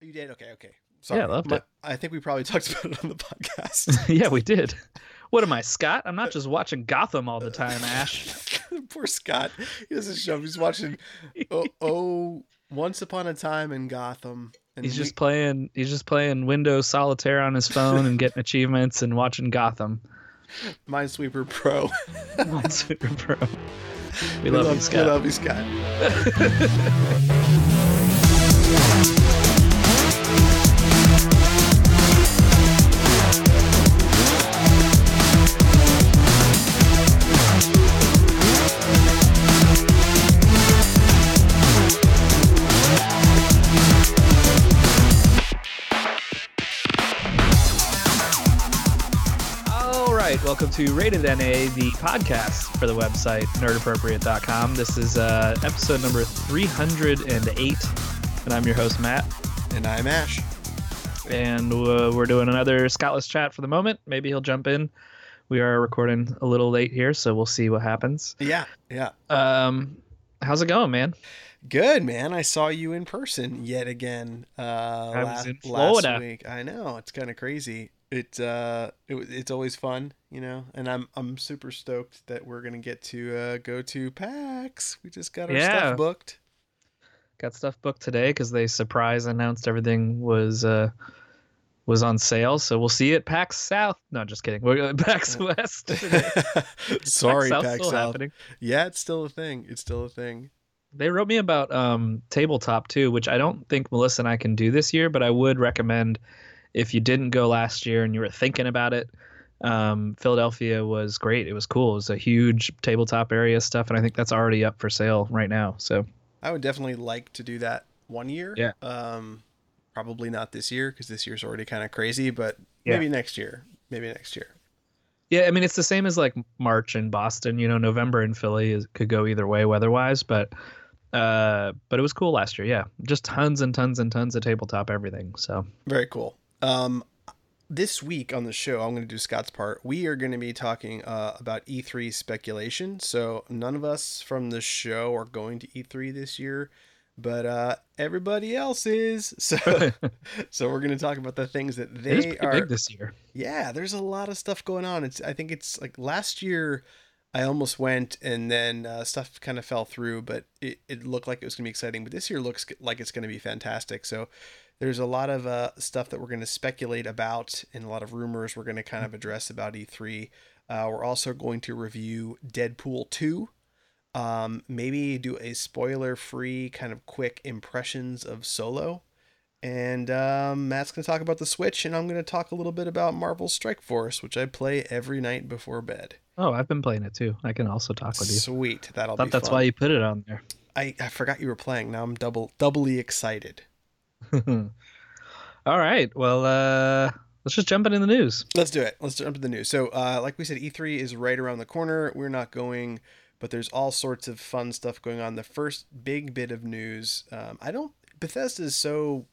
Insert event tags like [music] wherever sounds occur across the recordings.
You did? Okay, okay. Sorry. Yeah, I loved My- it. I think we probably [laughs] talked about it on the podcast. [laughs] yeah, we did. What am I, Scott? I'm not [laughs] just watching Gotham all the time, Ash. Poor Scott. He doesn't show. He's watching oh, oh Once Upon a Time in Gotham. And He's we- just playing. He's just playing Windows Solitaire on his phone and getting achievements and watching Gotham. Minesweeper Pro. Minesweeper Pro. We love you, We Scott. love you, Scott. Welcome to Rated NA, the podcast for the website nerdappropriate.com. This is uh, episode number 308, and I'm your host Matt. And I'm Ash. And uh, we're doing another Scottless chat for the moment. Maybe he'll jump in. We are recording a little late here, so we'll see what happens. Yeah, yeah. Um, how's it going, man? Good man. I saw you in person yet again. Uh, I was last, in last week. I know it's kind of crazy. It uh, it, it's always fun, you know. And I'm I'm super stoked that we're gonna get to uh, go to PAX. We just got our Yeah. stuff booked. Got stuff booked today because they surprise announced everything was uh was on sale. So we'll see you at PAX South. No, just kidding. We're [laughs] PAX West. [laughs] [laughs] Sorry, PAX still South. happening. Yeah, it's still a thing. It's still a thing. They wrote me about um, tabletop too, which I don't think Melissa and I can do this year, but I would recommend if you didn't go last year and you were thinking about it. Um, Philadelphia was great. It was cool. It was a huge tabletop area stuff, and I think that's already up for sale right now. So I would definitely like to do that one year. Yeah. Um, probably not this year because this year's already kind of crazy, but Yeah. maybe next year. Maybe next year. yeah, I mean it's the same as like March in Boston. You know, November in Philly is, could go either way weather-wise, but uh, but it was cool last year. Yeah, just tons and tons and tons of tabletop everything. So Very cool. Um, this week on the show, I'm going to do Scott's part. We are going to be talking uh, about E3 speculation. So none of us from the show are going to E3 this year, but uh, everybody else is. [laughs] So, [laughs] so we're going to talk about the things that they are. big this year. Yeah, there's a lot of stuff going on. It's I think it's like last year I almost went and then uh, stuff kind of fell through, but it, it looked like it was going to be exciting. But this year looks like it's going to be fantastic. So there's a lot of uh, stuff that we're going to speculate about and a lot of rumors we're going to kind of address about E3. Uh, we're also going to review Deadpool 2. Um, maybe do a spoiler free kind of quick impressions of Solo. And um, Matt's going to talk about the Switch, and I'm going to talk a little bit about Marvel Strike Force, which I play every night before bed. Oh, I've been playing it too. I can also talk with you. Sweet, that'll thought be that's fun. why you put it on there. I, I forgot you were playing. Now I'm double doubly excited. [laughs] All right. Well, uh, let's just jump into the news. Let's do it. Let's jump into the news. So, uh, like we said, E3 is right around the corner. We're not going, but there's all sorts of fun stuff going on. The first big bit of news, um, I don't. Bethesda is so,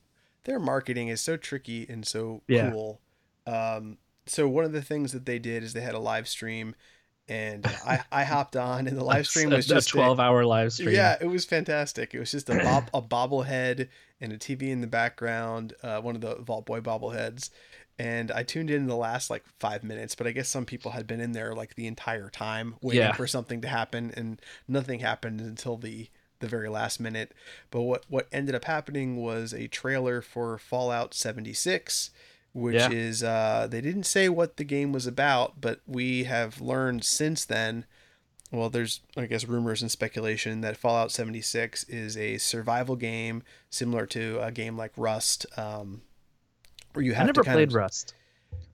their marketing is so tricky and so Yeah. cool. Um, so one of the things that they did is they had a live stream, and I I [laughs] hopped on, and the live stream was a, just a- 12 hour live stream. yeah, it was fantastic. It was just a bob, a bobblehead and a TV in the background, uh, one of the Vault Boy bobbleheads. And I tuned in the last like five minutes, but I guess some people had been in there like the entire time waiting Yeah. for something to happen, and nothing happened until the the very last minute. But what what ended up happening was a trailer for Fallout 76, which Yeah. is uh, they didn't say what the game was about, but we have learned since then well, there's I guess rumors and speculation that Fallout 76 is a survival game similar to a game like Rust, um, where you have I never played of, Rust.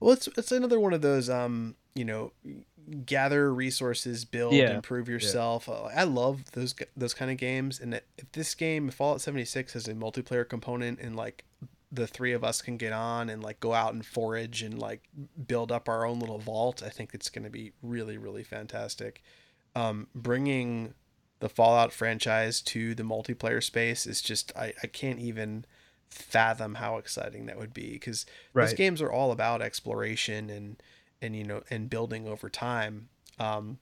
Well, it's it's another one of those um, you know, gather resources, build, Yeah. improve yourself. Uh, I love those those kind of games, and if this game Fallout 76 has a multiplayer component and like the three of us can get on and like go out and forage and like build up our own little vault, I think it's going to be really really fantastic. Um, bringing the Fallout franchise to the multiplayer space is just I, I can't even fathom how exciting that would be because those games are all about exploration and and you know and building over time um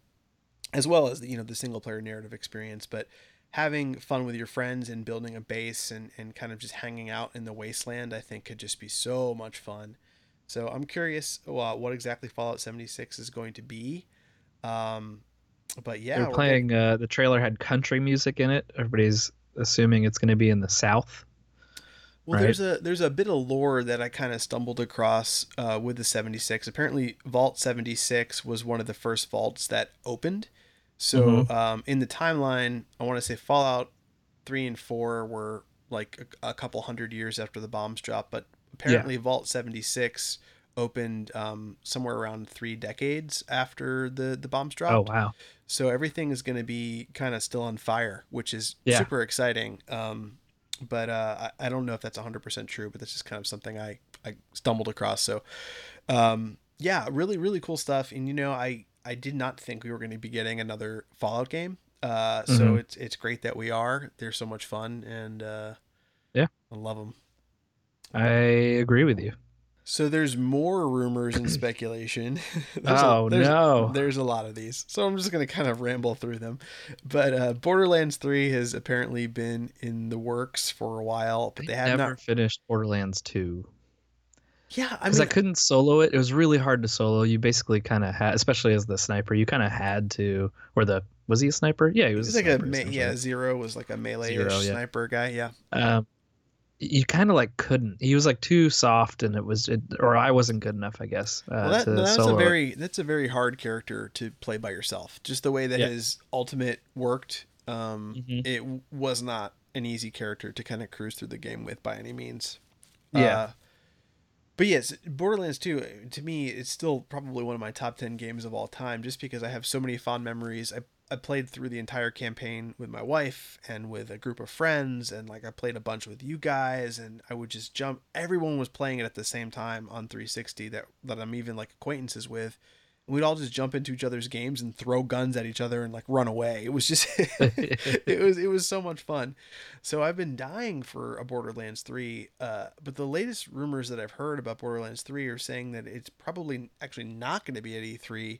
as well as the, you know the single player narrative experience but having fun with your friends and building a base and, and kind of just hanging out in the wasteland, I think could just be so much fun. So I'm curious uh, what exactly Fallout 76 is going to be. Um, but yeah, they're playing. Uh, the trailer had country music in it. Everybody's assuming it's going to be in the South. Well, right? there's a there's a bit of lore that I kind of stumbled across uh, with the 76. Apparently, Vault 76 was one of the first vaults that opened. So mm-hmm. um, in the timeline, I want to say Fallout 3 and 4 were like a, a, couple hundred years after the bombs dropped, but apparently yeah. Vault 76 opened um, somewhere around three decades after the the bombs dropped. Oh wow! So everything is going to be kind of still on fire, which is yeah. super exciting. Um, but uh, I, I don't know if that's 100% true, but that's just kind of something I, I stumbled across. So, um, yeah, really, really cool stuff. And, you know, I, I did not think we were going to be getting another Fallout game. Uh, mm-hmm. so it's, it's great that we are. They're so much fun and, uh, yeah, I love them. I agree with you. So there's more rumors and [clears throat] speculation. [laughs] oh a, there's, no! There's a lot of these, so I'm just gonna kind of ramble through them. But uh, Borderlands 3 has apparently been in the works for a while, but they, they have never not finished Borderlands 2. Yeah, I mean, I couldn't solo it. It was really hard to solo. You basically kind of had, especially as the sniper, you kind of had to. Or the was he a sniper? Yeah, he was. was like a me- yeah. Zero was like a melee yeah. sniper guy. Yeah. Um, you kind of like couldn't. He was like too soft, and it was, it, or I wasn't good enough, I guess. Uh, well, that, that's a very that's a very hard character to play by yourself. Just the way that yeah. his ultimate worked, um, mm-hmm. it was not an easy character to kind of cruise through the game with by any means. Yeah. Uh, but yes, Borderlands 2 to me it's still probably one of my top 10 games of all time just because I have so many fond memories. I I played through the entire campaign with my wife and with a group of friends and like I played a bunch with you guys and I would just jump everyone was playing it at the same time on 360 that that I'm even like acquaintances with. And we'd all just jump into each other's games and throw guns at each other and like run away. It was just [laughs] it was it was so much fun. So I've been dying for a Borderlands 3 uh, but the latest rumors that I've heard about Borderlands 3 are saying that it's probably actually not going to be at E3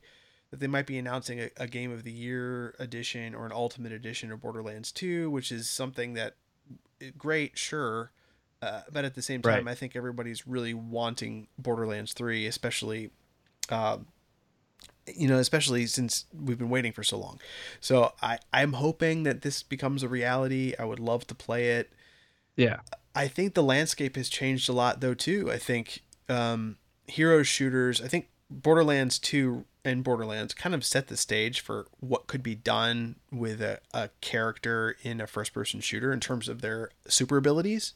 that they might be announcing a, a, game of the year edition or an ultimate edition of Borderlands 2, which is something that great, sure. Uh, but at the same time, right. I think everybody's really wanting Borderlands 3, especially, uh, you know, especially since we've been waiting for so long. So I, I'm hoping that this becomes a reality. I would love to play it. Yeah. I think the landscape has changed a lot, though, too. I think um, hero shooters, I think Borderlands 2 and Borderlands kind of set the stage for what could be done with a, a character in a first person shooter in terms of their super abilities.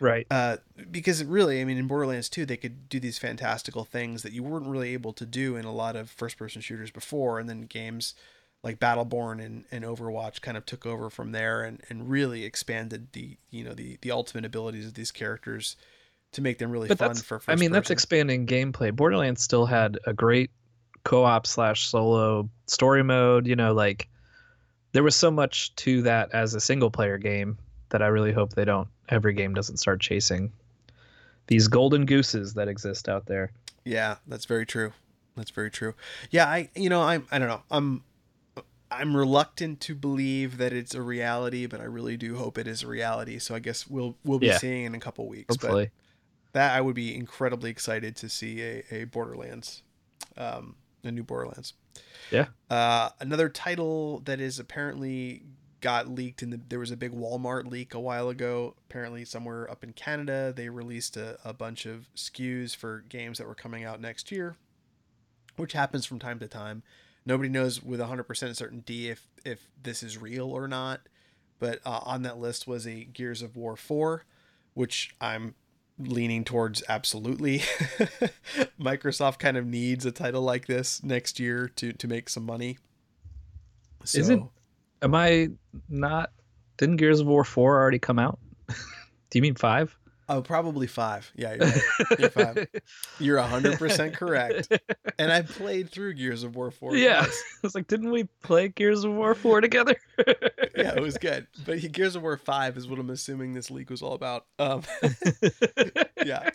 Right. Uh, because really, I mean, in Borderlands 2, they could do these fantastical things that you weren't really able to do in a lot of first person shooters before. And then games like Battleborn and, and Overwatch kind of took over from there and, and really expanded the, you know, the, the ultimate abilities of these characters to make them really but fun for first I mean, person. that's expanding gameplay. Borderlands still had a great co-op slash solo story mode you know like there was so much to that as a single player game that i really hope they don't every game doesn't start chasing these golden gooses that exist out there. Yeah that's very true. That's very true. Yeah i you know i'm i don't know. I'm i'm reluctant to believe that it's a reality but i really do hope it is a reality. So i guess we'll we'll be yeah. seeing in a couple weeks Hopefully. but that i would be incredibly excited to see a, a borderlands um the new Borderlands. Yeah. Uh, another title that is apparently got leaked in the there was a big Walmart leak a while ago. Apparently somewhere up in Canada they released a, a bunch of SKUs for games that were coming out next year, which happens from time to time. Nobody knows with 100% certainty if if this is real or not. But uh, on that list was a Gears of War 4, which I'm leaning towards absolutely. [laughs] Microsoft kind of needs a title like this next year to to make some money. So, Isn't am I not didn't Gears of War 4 already come out? [laughs] Do you mean 5? Oh, probably five. Yeah, you're, right. you're five. [laughs] You're hundred percent correct. And I played through Gears of War four. Yeah, I was [laughs] like, didn't we play Gears of War four together? [laughs] yeah, it was good. But Gears of War five is what I'm assuming this leak was all about. Um, yeah.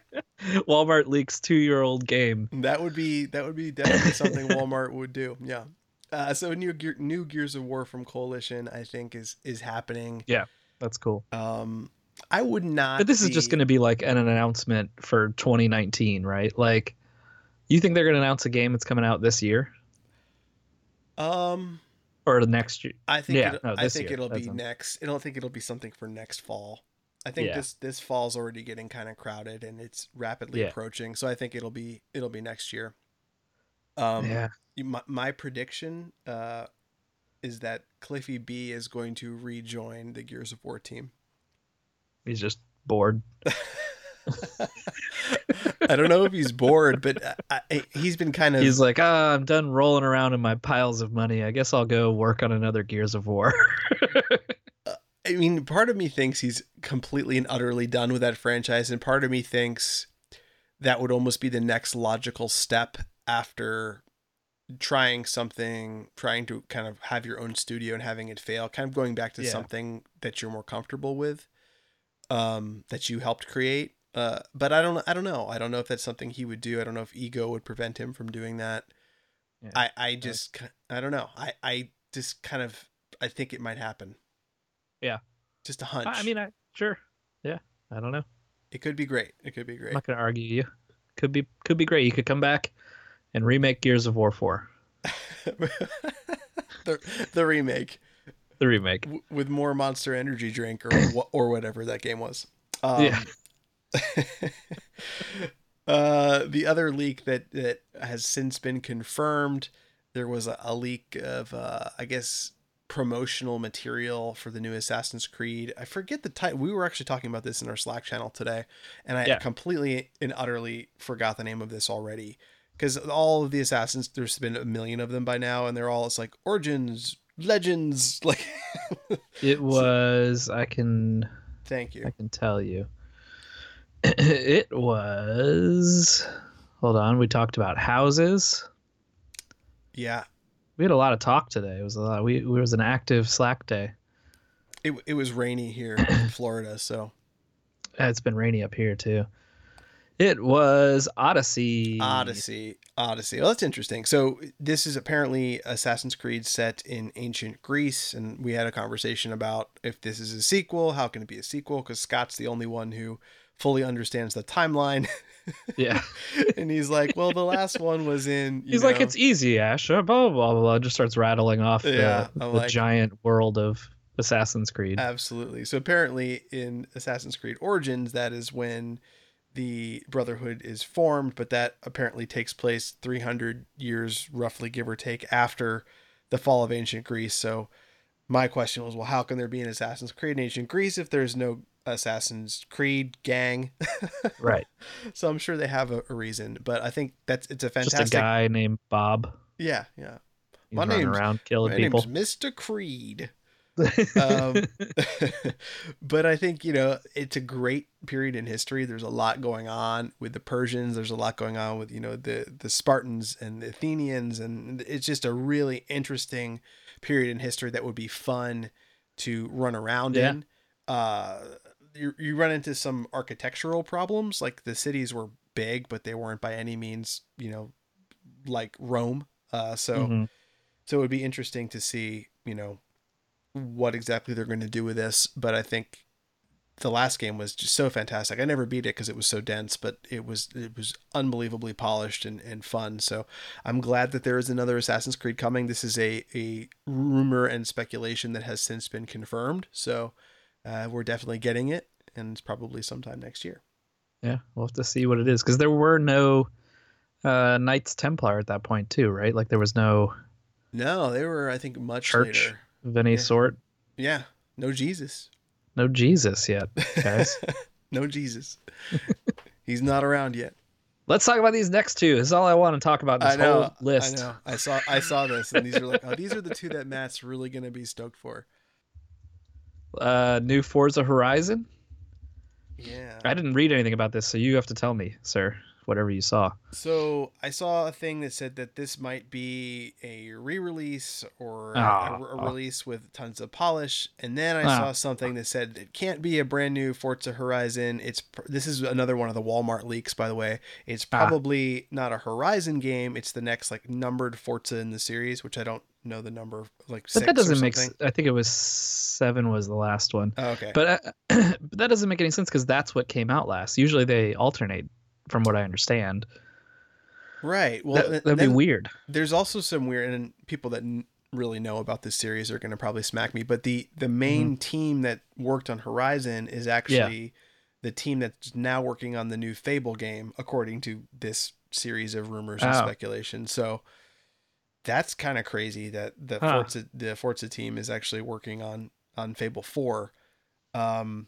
Walmart leaks two year old game. That would be that would be definitely something Walmart would do. Yeah. Uh, so new Gear, new Gears of War from Coalition, I think is is happening. Yeah, that's cool. Um, I would not. But this is just going to be like an announcement for 2019, right? Like, you think they're going to announce a game that's coming out this year Um, or the next year? I think. Yeah, no, I think year. it'll be That's next. I don't think it'll be something for next fall. I think Yeah. this this fall's already getting kind of crowded and it's rapidly Yeah. approaching. So I think it'll be it'll be next year. Um, yeah. my, my prediction uh, is that Cliffy B is going to rejoin the Gears of War team. He's just bored. [laughs] I don't know if he's bored, but I, I, he's been kind of He's like, ah, I'm done rolling around in my piles of money. I guess I'll go work on another Gears of War. [laughs] I mean, part of me thinks he's completely and utterly done with that franchise, and part of me thinks that would almost be the next logical step after trying something, trying to kind of have your own studio and having it fail, kind of going back to Yeah. something that you're more comfortable with, um, that you helped create. Uh, but I don't, I don't know. I don't know if that's something he would do. I don't know if ego would prevent him from doing that. Yeah. I, I just, I don't know. I, I just kind of, I think it might happen. Yeah. Just a hunch. I mean, I sure. Yeah. I don't know. It could be great. It could be great. I'm not going to argue you. Could be could be great. You could come back and remake Gears of War 4. [laughs] the, the remake The remake. w- with more Monster Energy drink or or whatever that game was. Um, Yeah. [laughs] uh, the other leak that that has since been confirmed, there was a, a leak of uh, I guess promotional material for the new Assassin's Creed. I forget the title. We were actually talking about this in our Slack channel today, and I Yeah. completely and utterly forgot the name of this already. Because all of the assassins, there's been a million of them by now, and they're all it's like origins, legends. Like, [laughs] It was I can thank you. I can tell you. [clears throat] it was Hold on, we talked about houses. Yeah, We had a lot of talk today. It was a lot. We it was an active Slack day. it it was rainy here in [clears throat] Florida, so It's been rainy up here too. It was Odyssey. Odyssey, Odyssey. Well, that's interesting. So this is apparently Assassin's Creed set in ancient Greece, and we had a conversation about if this is a sequel, how can it be a sequel? Because Scott's the only one who fully understands the timeline, [laughs] Yeah. and he's like, "Well, the last one was in." you He's like, it's easy, Ash. uh, Blah blah blah blah. Just starts rattling off the, Yeah, the I'm like- giant world of Assassin's Creed. Absolutely. So apparently in Assassin's Creed Origins, that is when the Brotherhood is formed, but that apparently takes place 300 years, roughly give or take, after the fall of ancient Greece. So my question was, well, how can there be an Assassin's Creed in ancient Greece if there's no Assassin's Creed gang? [laughs] right. so I'm sure they have a, a reason, but I think that's it's a Just fantastic. a guy named Bob. Yeah, yeah. He's My name's- around killing My people. name's Mr. Creed. Um, [laughs] but I think you know it's a great period in history. There's a lot going on with the Persians. There's a lot going on with you know the the Spartans and the Athenians, and it's just a really interesting period in history that would be fun to run around Yeah. in. Uh, you you run into some architectural problems, like the cities were big, but they weren't by any means you know like Rome. Uh, so. Mhm. So it would be interesting to see, you know, what exactly they're going to do with this. But I think the last game was just so fantastic. I never beat it because it was so dense, but it was it was unbelievably polished and, and fun. So I'm glad that there is another Assassin's Creed coming. This is a a rumor and speculation that has since been confirmed. So uh, we're definitely getting it, and it's probably sometime next year. Yeah, we'll have to see what it is because there were no uh, Knights Templar at that point too, right? Like there was no No, they were I think much Church. later. Of any Yeah. sort, Yeah, no Jesus. no Jesus yet, guys. [laughs] no Jesus. [laughs] He's not around yet. Let's talk about these next two. This is all I want to talk about this I know. whole list. I know. I saw. I saw this, and these are like, oh, these are the two that Matt's really gonna be stoked for. Uh, new Forza Horizon. Yeah. I didn't read anything about this, so you have to tell me, sir, whatever you saw. So I saw a thing that said that this might be a re-release or Ah. a, a release with tons of polish, and then I Ah. saw something that said it can't be a brand new Forza Horizon. It's pr- this is another one of the Walmart leaks, by the way. It's Ah. probably not a Horizon game. It's the next like numbered Forza in the series, which I don't know the number. Like, but that doesn't make. I think it was seven was the last one. Oh, okay. But, uh, [clears throat] but that doesn't make any sense because that's what came out last. Usually they alternate, from what I understand. right. Well, that, that'd be weird. there's also some weird, and people that n- really know about this series are going to probably smack me. But the the main team that worked on Horizon is actually the team that's now working on the new Fable game, according to this series of rumors and Oh. speculation. So that's kind of crazy that the Huh. Forza the Forza team is actually working on on Fable Four, um,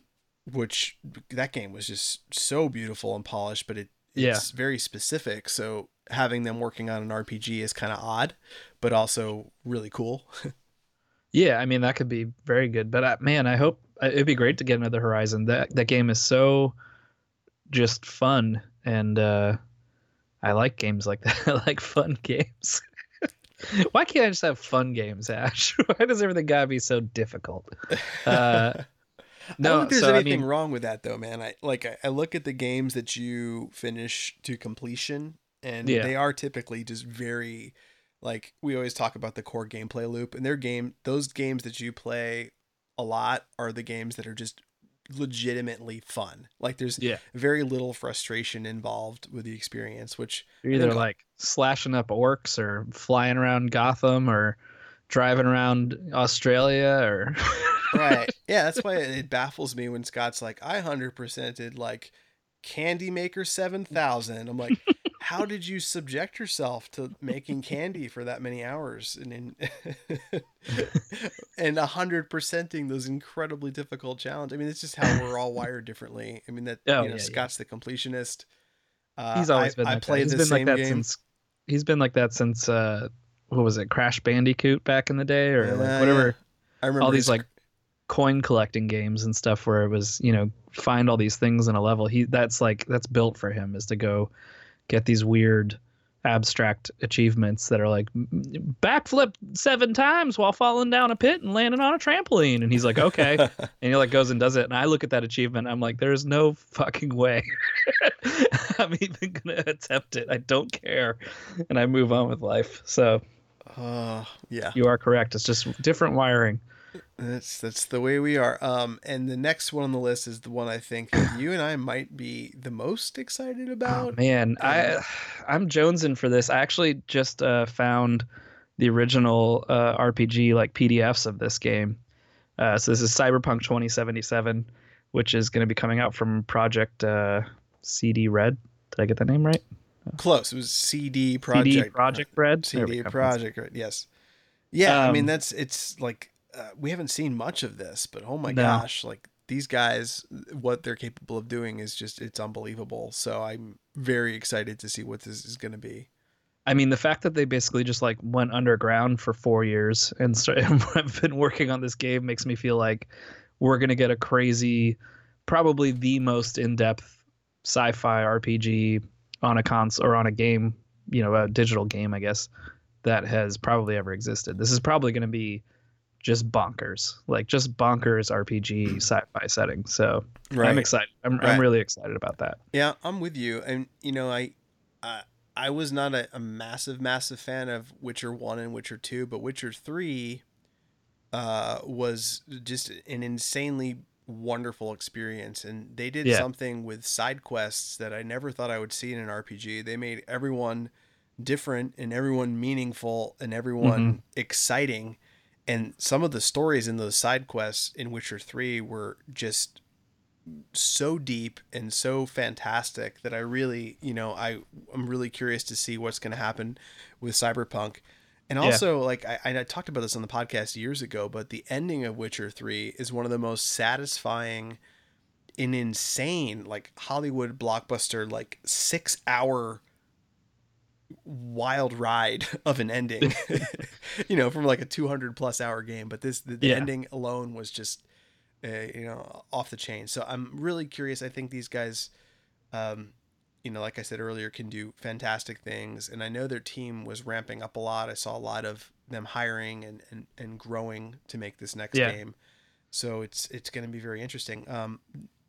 which that game was just so beautiful and polished, but it Yeah. it's very specific. So having them working on an RPG is kind of odd, but also really cool. [laughs] Yeah, I mean that could be very good. But uh, man, I hope uh, it'd be great to get another Horizon. That that game is so just fun, and uh, I like games like [laughs] that. I like fun games. [laughs] Why can't I just have fun games, Ash? Why does everything gotta be so difficult? Uh, I no, don't think there's so, I anything mean- wrong with that though, man. I like I, I look at the games that you finish to completion, and Yeah. they are typically just very like we always talk about the core gameplay loop, and their game those games that you play a lot are the games that are just legitimately fun. Like there's Yeah, very little frustration involved with the experience, which you're either like slashing up orcs, or flying around Gotham, or driving around Australia, or [laughs] right [laughs] yeah that's why it baffles me when scott's like i 100%ed like candy maker 7000 i'm like how did you subject yourself to making candy for that many hours and in [laughs] and 100%ing those incredibly difficult challenges i mean it's just how we're all wired differently i mean that Oh, you know yeah, yeah. scott's the completionist uh, he's always I, been I like played that. He's the been same like that game since he's been like that since uh what was it, Crash Bandicoot back in the day or Uh, like whatever yeah. i remember all these like coin collecting games and stuff where it was, you know, find all these things in a level. He that's like that's built for him is to go get these weird abstract achievements that are like backflip seven times while falling down a pit and landing on a trampoline. And he's like okay. [laughs] And he like goes and does it. And i look at that achievement. I'm like there's no fucking way. [laughs] I'm even gonna attempt it. I don't care. And i move on with life. So uh, yeah. you are correct. It's just different wiring That's that's the way we are. Um, and the next one on the list is the one I think that you and I might be the most excited oh about. man i i'm jonesing for this i actually just uh, found the original uh, rpg like pdfs of this game uh, so this is cyberpunk 2077 which is going to be coming out from project uh, cd red did i get that name right Close. It was CD Projekt. CD Projekt. Red. CD. Project. Right. Yes. Yeah. I mean, Um, that's it's like uh, we haven't seen much of this, but oh my No. gosh, like these guys, what they're capable of doing is just it's unbelievable. So I'm very excited to see what this is going to be. I mean, the fact that they basically just like went underground for four years [laughs] and have been working on this game makes me feel like we're gonna get a crazy, probably the most in-depth sci-fi RPG on a console or on a game, you know, a digital game, I guess, that has probably ever existed. This is probably gonna be just bonkers, like just bonkers RPG sci-fi setting. So I'm excited. I'm, Right. I'm really excited about that. Yeah, I'm with you. And you know, I I, I was not a, a massive, massive fan of Witcher One and Witcher Two, but Witcher Three uh, was just an insanely wonderful experience. And they did Yeah. something with side quests that I never thought I would see in an RPG. They made everyone different and everyone meaningful and everyone exciting. And some of the stories in those side quests in Witcher 3 were just so deep and so fantastic that I really, you know, I I'm really curious to see what's going to happen with Cyberpunk. And Yeah. also, like I, I talked about this on the podcast years ago, but the ending of Witcher Three is one of the most satisfying, and insane, like Hollywood blockbuster, like six hour wild ride [laughs] of an ending. [laughs] you know, from like a two hundred plus hour game, but this the, the Yeah. ending alone was just uh, you know off the chain. So I'm really curious. I think these guys, um, you know, like I said earlier, can do fantastic things, and I know their team was ramping up a lot. I saw a lot of them hiring and and, and growing to make this next Yeah. game. So it's it's going to be very interesting. Um,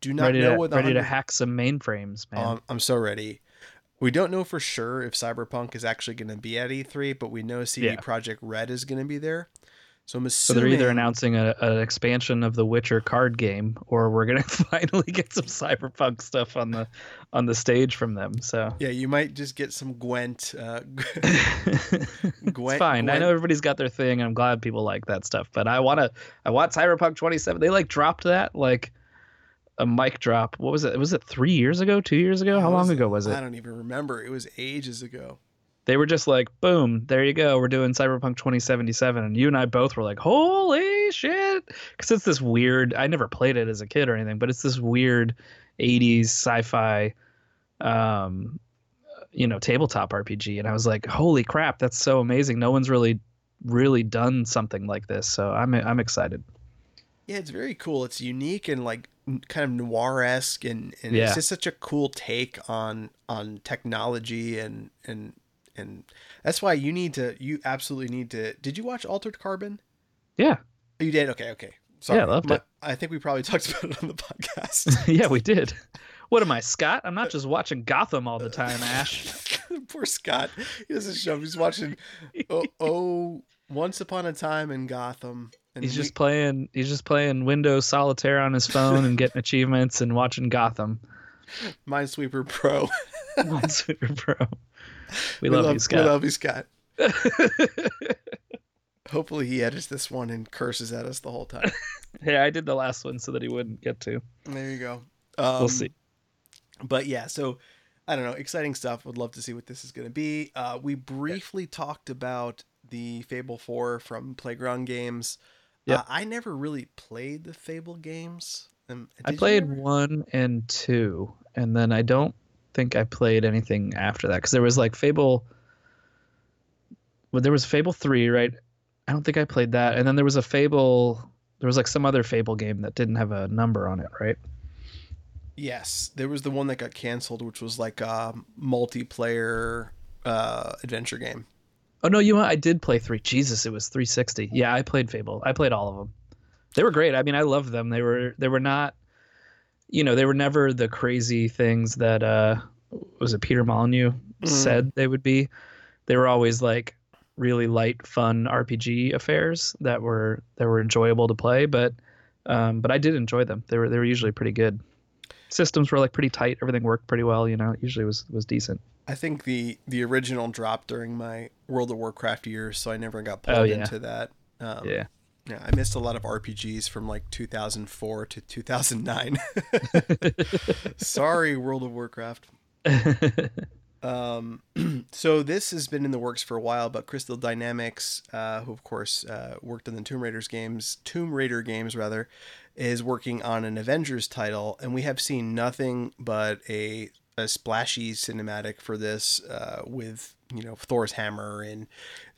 do not Ready know to what ready to hack some mainframes, man. um, I'm so ready. We don't know for sure if Cyberpunk is actually going to be at E3, but we know CD Yeah. Projekt Red is going to be there. So I'm So assuming they're either announcing a, an expansion of the Witcher card game, or we're gonna [laughs] finally get some cyberpunk stuff on the on the stage from them. So Yeah, you might just get some Gwent. Uh, [laughs] [laughs] it's Gwen- fine. I know everybody's got their thing, and I'm glad people like that stuff. But I wanna, I want Cyberpunk 27. They like dropped that like a mic drop. What was it? Was it three years ago? Two years ago? How long ago was it? I don't even remember. It was ages ago. They were just like, boom, there you go. We're doing Cyberpunk 2077, and you and I both were like, holy shit, because it's this weird. I never played it as a kid or anything, but it's this weird 80s sci-fi um you know tabletop rpg and i was like holy crap that's so amazing no one's really really done something like this so i'm i'm excited Yeah, it's very cool. It's unique and like kind of noir esque, and, and Yeah. it's just such a cool take on on technology and and and that's why you need to. You absolutely need to. Did you watch Altered Carbon? yeah oh, You did. Okay, okay. Sorry. Yeah, I loved My- it. I think we probably [laughs] talked about it on the podcast. [laughs] yeah we did what am i scott i'm not just watching gotham all the time ash [laughs] Poor Scott. He doesn't show. He's watching. Oh, oh, Once Upon a Time in Gotham. And he's we- just playing he's just playing windows solitaire on his phone and getting achievements and watching gotham [laughs] Minesweeper Pro. [laughs] super pro we, love, you Scott. We love you, Scott. [laughs] Hopefully he edits this one and curses at us the whole time. hey i did the last one so that he wouldn't get to there you go. Um, we'll see But yeah, so I don't know. Exciting stuff. Would love to see what this is going to be. Uh, we briefly talked about the Fable 4 from Playground Games. Yep. Uh, I never really played the Fable games. Um, I played one and two, and then I don't think I played anything after that because there was like Fable. Well, there was Fable three, right? I don't think I played that, and then there was a Fable. There was like some other Fable game that didn't have a number on it, right? Yes, there was the one that got canceled, which was like a multiplayer uh, adventure game. Oh no, you know? I did play three. Jesus, it was 360. Yeah, I played Fable. I played all of them. They were great. I mean, I loved them. They were they were not, you know, they were never the crazy things that uh was it Peter Molyneux Mm. said they would be. They were always like really light, fun RPG affairs that were that were enjoyable to play. But um, but I did enjoy them. They were they were usually pretty good. Systems were like pretty tight. Everything worked pretty well. You know, it usually was was decent. I think the the original dropped during my World of Warcraft years, so I never got pulled Oh, yeah. into that. Um, Yeah. Yeah, I missed a lot of RPGs from like 2004 to 2009. [laughs] Sorry, World of Warcraft. [laughs] Um, [clears throat] so this has been in the works for a while, but Crystal Dynamics, uh, who of course uh, worked on the Tomb Raiders games, Tomb Raider games rather, is working on an Avengers title, and we have seen nothing but a a splashy cinematic for this, uh, with you know Thor's hammer and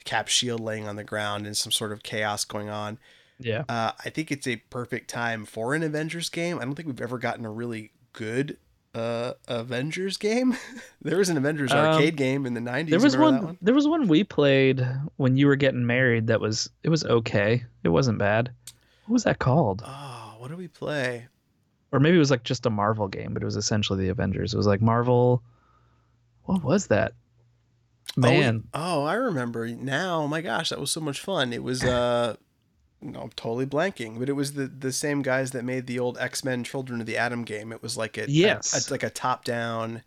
Cap shield laying on the ground and some sort of chaos going on. yeah. Uh, I think it's a perfect time for an Avengers game. I don't think we've ever gotten a really good uh, Avengers game. [laughs] there was an Avengers Um, arcade game in the '90s. There was one, one? There was one we played when you were getting married. That was it was okay. It wasn't bad. What was that called? Oh, what did we play? Or maybe it was like just a Marvel game, but it was essentially the Avengers. It was like Marvel. What was that? Man, Oh, oh, I remember now. Oh my gosh, that was so much fun. It was uh no, I'm totally blanking, but it was the the same guys that made the old X-Men Children of the Atom game. It was like a Yes. a, a- like a top-down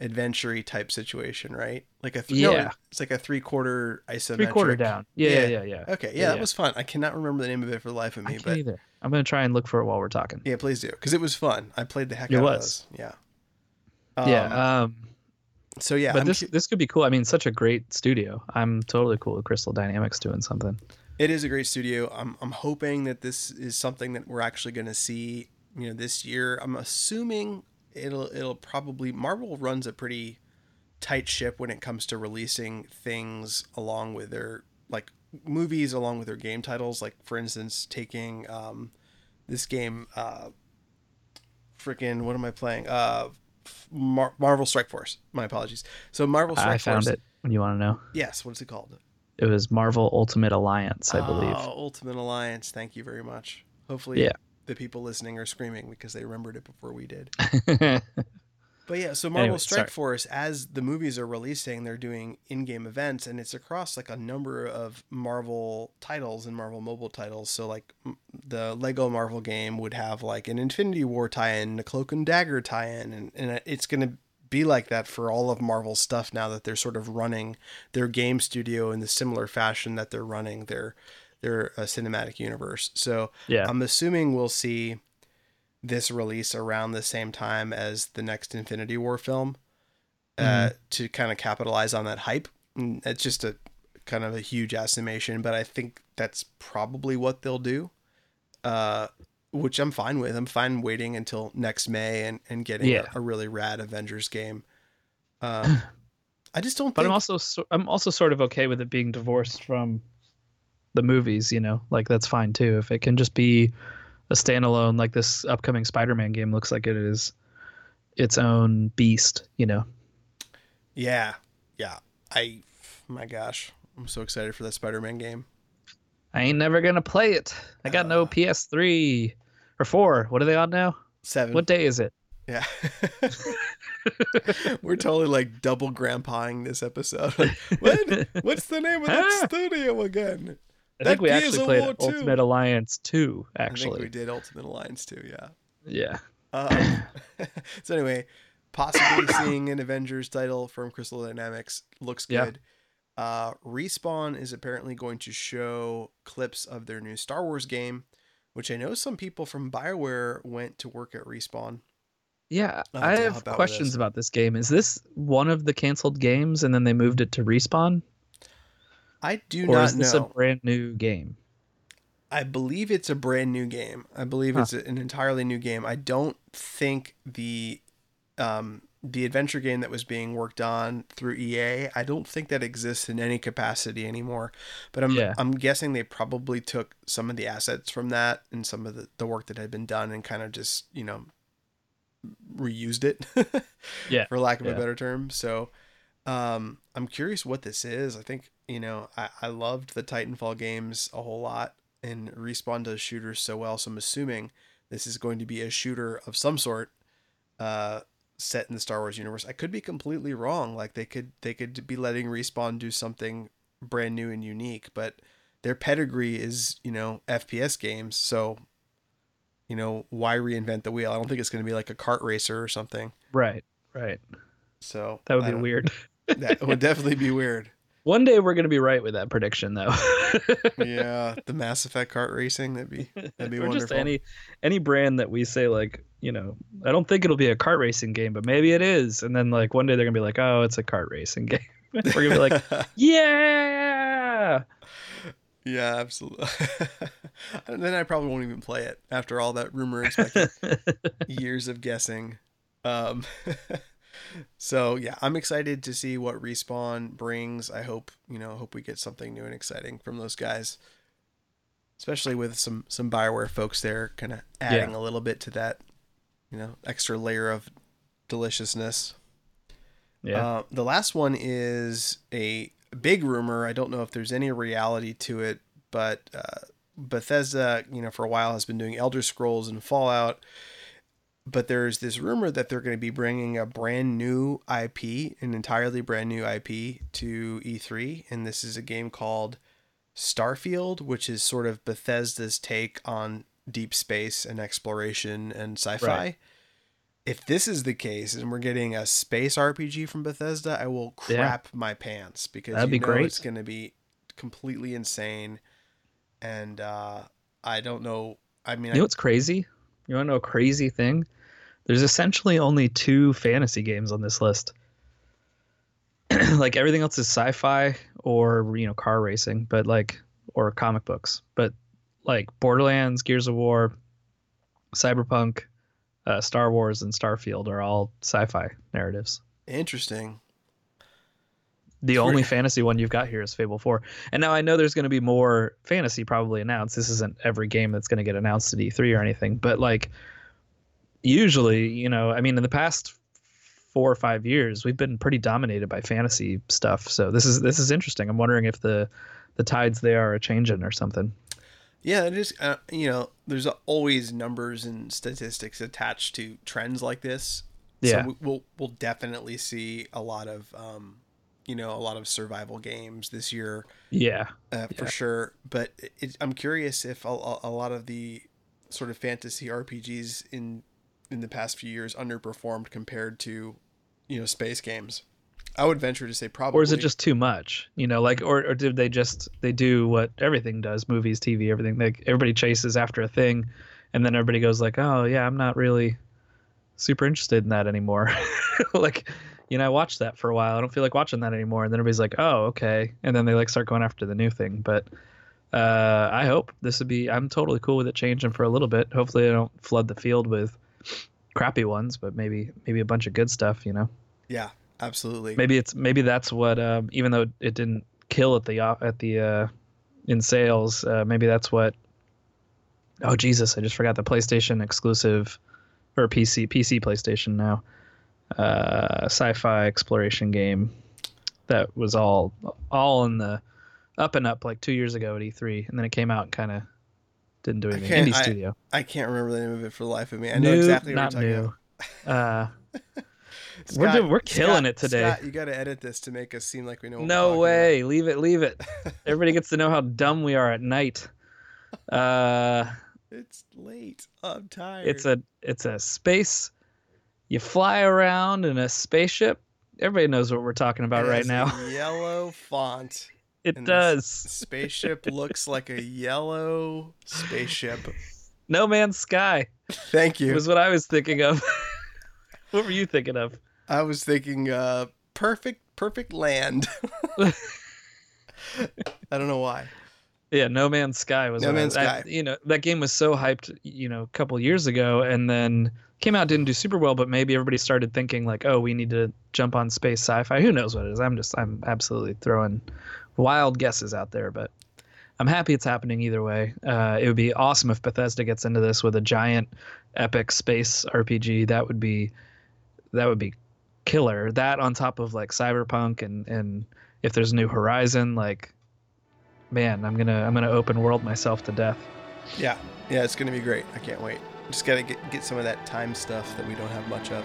adventure type situation, right? Like a th- no, Yeah. it's like a three-quarter isometric. three quarter down. Yeah, Yeah. yeah, yeah. Okay, yeah, Yeah, that yeah. was fun. I cannot remember the name of it for the life of me, but either. I'm gonna try and look for it while we're talking. yeah, please do because it was fun. I played the heck It out was. of those. Yeah. yeah. Um, Um, so yeah, but I'm this cu- this could be cool. I mean, such a great studio. I'm totally cool with Crystal Dynamics doing something. It is a great studio. I'm I'm hoping that this is something that we're actually going to see, you know, this year. I'm assuming it'll it'll probably Marvel runs a pretty tight ship when it comes to releasing things along with their like movies along with their game titles. Like for instance, taking um, this game, uh, freaking what am I playing? Uh, Mar- Marvel Strike Force. My apologies. So Marvel Strike I found Force. it. When you want to know, Yes. What's it called? it was Marvel Ultimate Alliance, I believe. Oh, Ultimate Alliance. Thank you very much. Hopefully, Yeah. the people listening are screaming because they remembered it before we did. [laughs] But yeah, so Marvel Anyway, Strike sorry. Force, as the movies are releasing, they're doing in-game events, and it's across like a number of Marvel titles and Marvel mobile titles. So like the Lego Marvel game would have like an Infinity War tie-in, a Cloak and Dagger tie-in, and, and it's gonna be like that for all of Marvel's stuff now that they're sort of running their game studio in the similar fashion that they're running their their uh, cinematic universe. So Yeah. I'm assuming we'll see this release around the same time as the next Infinity War film uh, to kind of capitalize on that hype. And It's just a kind of a huge estimation, but I think that's probably what they'll do, uh, which I'm fine with. I'm fine waiting until next May and, and getting Yeah. a, a really rad Avengers game. [clears throat] Um, I just don't but think. I'm also so, I'm also sort of okay with it being divorced from the movies. You know, like that's fine too. If it can just be a standalone, like this upcoming Spider-Man game looks like it is its own beast. You know. yeah, yeah. I, my gosh, I'm so excited for that Spider-Man game. I ain't never gonna play it. I got no Uh. PS3 or four. What are they on now? Seven. What day is it? Yeah. [laughs] We're totally like double grandpaing this episode. [laughs] Like, what? What's the name of that studio again? I That think we actually played War 2. Ultimate Alliance 2, actually. I think we did Ultimate Alliance 2, yeah. Yeah. Um, [laughs] so anyway, possibly seeing an Avengers title from Crystal Dynamics looks Yeah. good. Uh, Respawn is apparently going to show clips of their new Star Wars game, which I know some people from BioWare went to work at Respawn. Yeah, I have to have help out with questions this. about this game. Is this one of the canceled games and then they moved it to Respawn? I do Or not is this know. a brand new game? I believe it's a brand new game. I believe Huh. it's an entirely new game. I don't think the um, the adventure game that was being worked on through EA, I don't think that exists in any capacity anymore. But I'm Yeah. I'm guessing they probably took some of the assets from that and some of the, the work that had been done and kind of just, you know, reused it. [laughs] Yeah, For lack of yeah. a better term. So um, I'm curious what this is. I think, you know, I, I loved the Titanfall games a whole lot and Respawn does shooters so well. So I'm assuming this is going to be a shooter of some sort, uh, set in the Star Wars universe. I could be completely wrong. Like they could they could be letting Respawn do something brand new and unique, but their pedigree is you know FPS games. So you know why reinvent the wheel? I don't think it's going to be like a kart racer or something. Right, right. So That would be weird. [laughs] That would definitely be weird. One day we're going to be right with that prediction, though. [laughs] Yeah, the Mass Effect kart racing. That'd be that'd be [laughs] or wonderful. just any any brand that we say like you know I don't think it'll be a kart racing game, but maybe it is, and then like one day they're gonna be like, oh, it's a kart racing [laughs] game. We're gonna be like, yeah. yeah, absolutely. and then I probably won't even play it after all that rumor and years of guessing. Um, so yeah, I'm excited to see what respawn brings. I hope you know, hope we get something new and exciting from those guys, especially with some some Bioware folks there, kind of adding a little bit to that, you know, extra layer of deliciousness. yeah. Uh, the last one is a big rumor. I don't know if there's any reality to it, but uh, Bethesda, you know, for a while has been doing Elder Scrolls and Fallout. But there's this rumor that they're going to be bringing a brand new IP, an entirely brand new IP to E3, and this is a game called Starfield, which is sort of Bethesda's take on deep space and exploration and sci-fi Right. if this is the case and we're getting a space RPG from Bethesda, I will Yeah. crap my pants because That'd you be know great. it's going to be completely insane. And uh, I don't know. I mean, You know what's crazy? You want to know a crazy thing? There's essentially only two fantasy games on this list. [clears throat] like everything else is sci-fi or you know car racing, but like or comic books. But like Borderlands, Gears of War, Cyberpunk, uh, Star Wars, and Starfield are all sci-fi narratives. Interesting. The only fantasy one you've got here is Fable 4. And now I know there's going to be more fantasy probably announced. This isn't every game that's going to get announced at E3 or anything, but like usually, you know, I mean in the past 4 or 5 years, we've been pretty dominated by fantasy stuff. So this is this is interesting. I'm wondering if the the tides there are changing or something. Yeah, it is. Uh, you know, there's always numbers and statistics attached to trends like this. Yeah. So we- we'll we'll definitely see a lot of um, you know, a lot of survival games this year Yeah. uh, for Yeah. sure. But it, I'm curious if a a lot of the sort of fantasy RPGs in in the past few years underperformed compared to you know space games. I would venture to say probably. Or is it just too much? You know, like or, or did they just they do what everything does, movies, TV, everything. Like everybody chases after a thing and then everybody goes like, "Oh, yeah, I'm not really super interested in that anymore." [laughs] like, you know, I watched that for a while. I don't feel like watching that anymore. And then everybody's like, "Oh, okay." And then they like start going after the new thing, but uh, I hope this would be. I'm totally cool with it changing for a little bit. Hopefully, I don't flood the field with crappy ones, but maybe maybe a bunch of good stuff. You know, yeah, absolutely. maybe it's maybe that's what. Um, even though it didn't kill at the at the uh, in sales, uh, maybe that's what. Oh Jesus! I just forgot the PlayStation exclusive, or PC PC PlayStation now. Uh, sci-fi exploration game that was all all in the up and up like two years ago at E3, and then it came out and kind of didn't do anything. Indie I- studio. I can't remember the name of it for the life of me. I know New, exactly what you're talking new. Uh, about. [laughs] We're doing- we're killing Scott- it today. Scott, you got to edit this to make us seem like we know. What we're no way. Leave it. Leave it. [laughs] Everybody gets to know how dumb we are at night. Uh. It's late. I'm tired. it's a it's a space. You fly around in a spaceship. Everybody knows what we're talking about It right now. yellow font. It does. [laughs] Spaceship looks like a yellow spaceship. No Man's Sky Thank you. That was what I was thinking of. [laughs] what were you thinking of? I was thinking uh perfect perfect land. [laughs] I don't know why. Yeah, No Man's Sky was No what I Man's I- Sky. you know, that game was so hyped, you know, a couple years ago, and then came out didn't do super well. But maybe everybody started thinking like, oh, we need to jump on space sci-fi. Who knows what it is? I'm just I'm absolutely throwing wild guesses out there, but I'm happy it's happening either way. Uh, it would be awesome if Bethesda gets into this with a giant, epic space RPG. That would be that would be killer. That on top of like Cyberpunk and and if there's a new Horizon, like man, I'm gonna I'm gonna open world myself to death. Yeah. Yeah, it's gonna be great. I can't wait. Just gotta get get some of that time stuff that we don't have much of.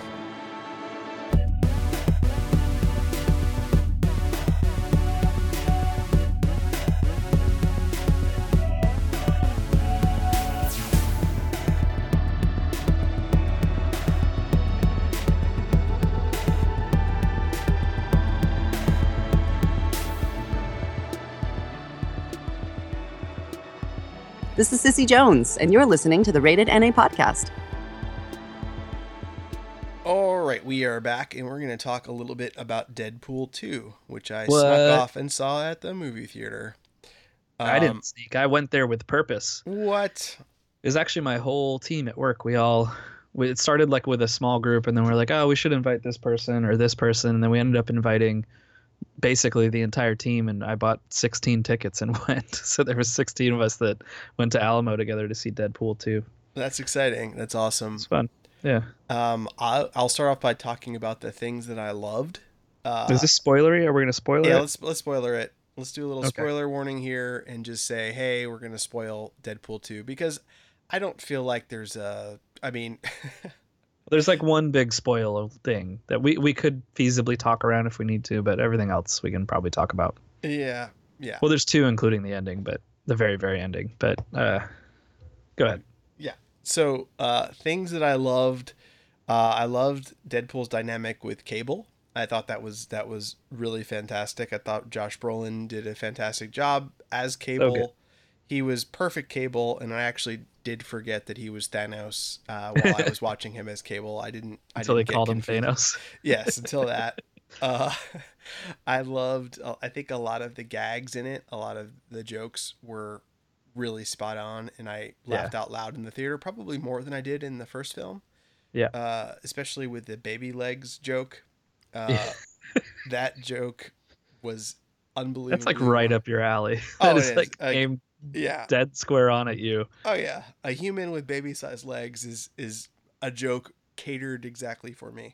This is Cissy Jones, and you're listening to the Rated NA podcast. All right, we are back, and we're gonna talk a little bit about Deadpool 2, which I What? snuck off and saw at the movie theater. I Um, didn't sneak. I went there with purpose. What? It was actually my whole team at work. We all it started like with a small group, and then we're like, oh, we should invite this person or this person, and then we ended up inviting basically the entire team. And I bought 16 tickets and [laughs] went. So there was 16 of us that went to Alamo together to see Deadpool 2. That's exciting. That's awesome. It's fun. Yeah. Um, I'll, I'll start off by talking about the things that I loved. Uh, Is this spoilery? Are we gonna spoil yeah, it? Yeah, let's let's spoiler it. Let's do a little Okay. spoiler warning here and just say, hey, we're gonna spoil Deadpool 2 because I don't feel like there's a. I mean, [laughs] There's like one big spoil thing that we we could feasibly talk around if we need to, but everything else we can probably talk about. yeah, yeah. Well, there's two, including the ending, but the very very ending. But uh, go ahead. Yeah. So, uh, things that I loved, uh, I loved Deadpool's dynamic with Cable. I thought that was that was really fantastic. I thought Josh Brolin did a fantastic job as Cable. good. He was perfect Cable, and I actually did forget that he was Thanos uh, while I was [laughs] watching him as Cable. I didn't I Until they didn't get called him. Thanos. yes [laughs] until that uh [laughs] i loved uh, i think a lot of the gags in it a lot of the jokes were really spot on and i Yeah. laughed out loud in the theater probably more than i did in the first film Yeah. uh especially with the baby legs joke uh Yeah. that joke was unbelievable That's like right up your alley. Oh, that it is Like- aimed yeah dead square on at you. oh yeah a human with baby sized legs is is a joke catered exactly for me